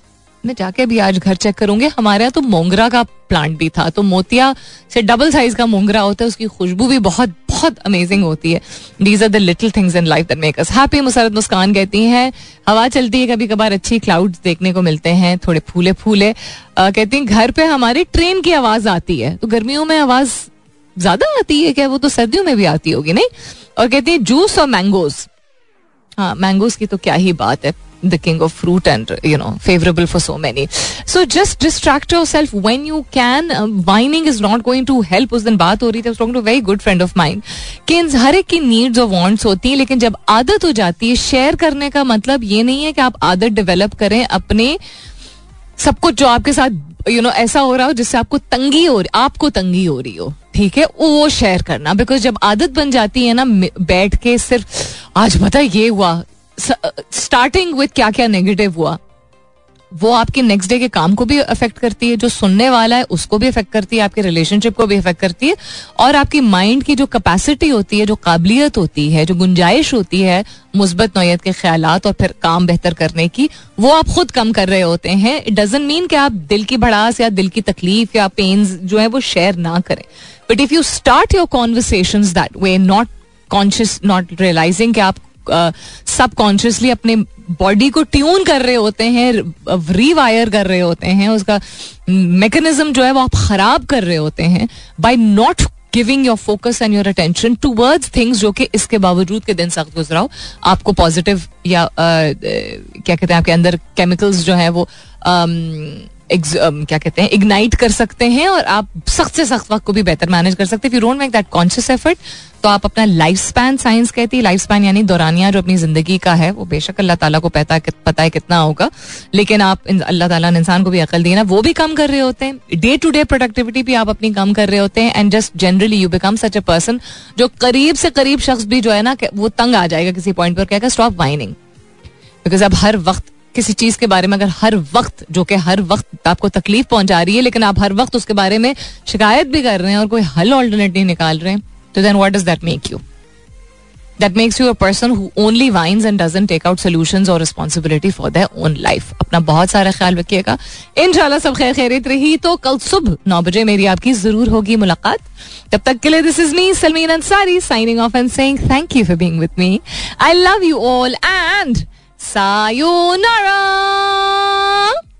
Speaker 1: मैं जाके भी आज घर चेक करूँगी। हमारे यहाँ तो मोंगरा का प्लांट भी था। तो मोतिया से डबल साइज़ का मोंगरा होता है, उसकी खुशबू भी बहुत बहुत अमेजिंग होती है। These are the little things in life that make us happy Musarrat Muskan कहती हैं, हवा चलती है कभी कभार अच्छी क्लाउड्स देखने को मिलते हैं, थोड़े फूले फूले कहती हैं, घर पे हमारी ट्रेन की आवाज़ आती है तो गर्मियों में आवाज़ ज़्यादा आती है क्या? वो तो सर्दियों में भी आती होगी, नहीं? और कहती है, जूस और मैंगोज हाँ मैंगोज की तो क्या ही बात है। The king of fruit and you know favorable for so many. So just distract yourself when you can. Uh, whining is not going to help. उस दिन बात हो रही थी talking to very good friend of mind कि हर एक की नीड्स और वांट्स होती हैं लेकिन जब आदत हो जाती है शेयर करने का मतलब ये नहीं है कि आप आदत डेवलप करें अपने सब कुछ जो आपके साथ यू you नो know, ऐसा हो रहा हो जिससे आपको तंगी हो रही आपको तंगी हो रही हो ठीक है? वो शेयर करना बिकॉज़ जब आदत बन जाती है ना बैठ के सिर्फ़ आज पता ये हुआ स्टार्टिंग विथ क्या क्या नेगेटिव हुआ? वो आपके नेक्स्ट डे के काम को भी अफेक्ट करती है, जो सुनने वाला है, उसको भी अफेक्ट करती है, आपके रिलेशनशिप को भी अफेक्ट करती है, और आपकी माइंड की जो कैपेसिटी होती है, जो काबिलियत होती है, जो गुंजाइश होती है, मुस्बत नोयत के ख्याल और फिर काम बेहतर करने की, वो आप खुद कम कर रहे होते हैं। इट डजेंट मीन कि आप दिल की भड़ास या दिल की तकलीफ़ या पेन्स जो है वो शेयर ना करें। But if you start your conversation that way not conscious not realising कि आप सबकॉन्शियसली अपने बॉडी को ट्यून कर रहे होते हैं रीवायर कर रहे होते हैं उसका मैकेनिज्म जो है वो आप खराब कर रहे होते हैं by not giving your focus and your attention to words things जो कि इसके बावजूद के दिन सख्त गुजरा हो। आपको पॉजिटिव या uh, क्या कहते हैं आपके अंदर केमिकल्स जो है वो क्या कहते हैं इग्नाइट कर सकते हैं और आप सख्त से सख्त वक्त को भी बेहतर मैनेज कर सकते हैं। Don't make that conscious effort तो आप अपना लाइफ स्पैन साइंस कहती है। लाइफ स्पैन यानी दौरानिया जो अपनी ज़िंदगी का है, वो बेशक अल्लाह ताला को पता पता है कितना होगा, लेकिन आप अल्लाह ताला ने इंसान को भी अकल दी ना, वो भी कम कर रहे होते हैं। डे टू डे प्रोडक्टिविटी भी आप अपनी कम कर रहे होते हैं and just generally you become such a person जो करीब से करीब शख्स भी जो है ना वो तंग आ जाएगा किसी पॉइंट पर, कहेगा स्टॉप वाइनिंग बिकॉज़ अब हर वक्त किसी चीज़ के बारे में अगर हर वक्त, जो कि हर वक्त आपको तकलीफ़ पहुँचा रही है, लेकिन आप हर वक्त उसके बारे में शिकायत भी कर रहे हैं और कोई हल ऑल्टरनेट नहीं निकाल रहे हैं तो then what does that make you that makes you a person who only whines and doesn't take out solution और responsibility for their own life अपना बहुत सारा ख्याल रखिएगा। इन सब खैर खैरित रही तो कल सुबह नौ बजे मेरी आपकी ज़रूर होगी मुलाकात। तब तक के लिए this is me Salmeen Ansari signing off and saying thank you for being with me I love you all and さよなら。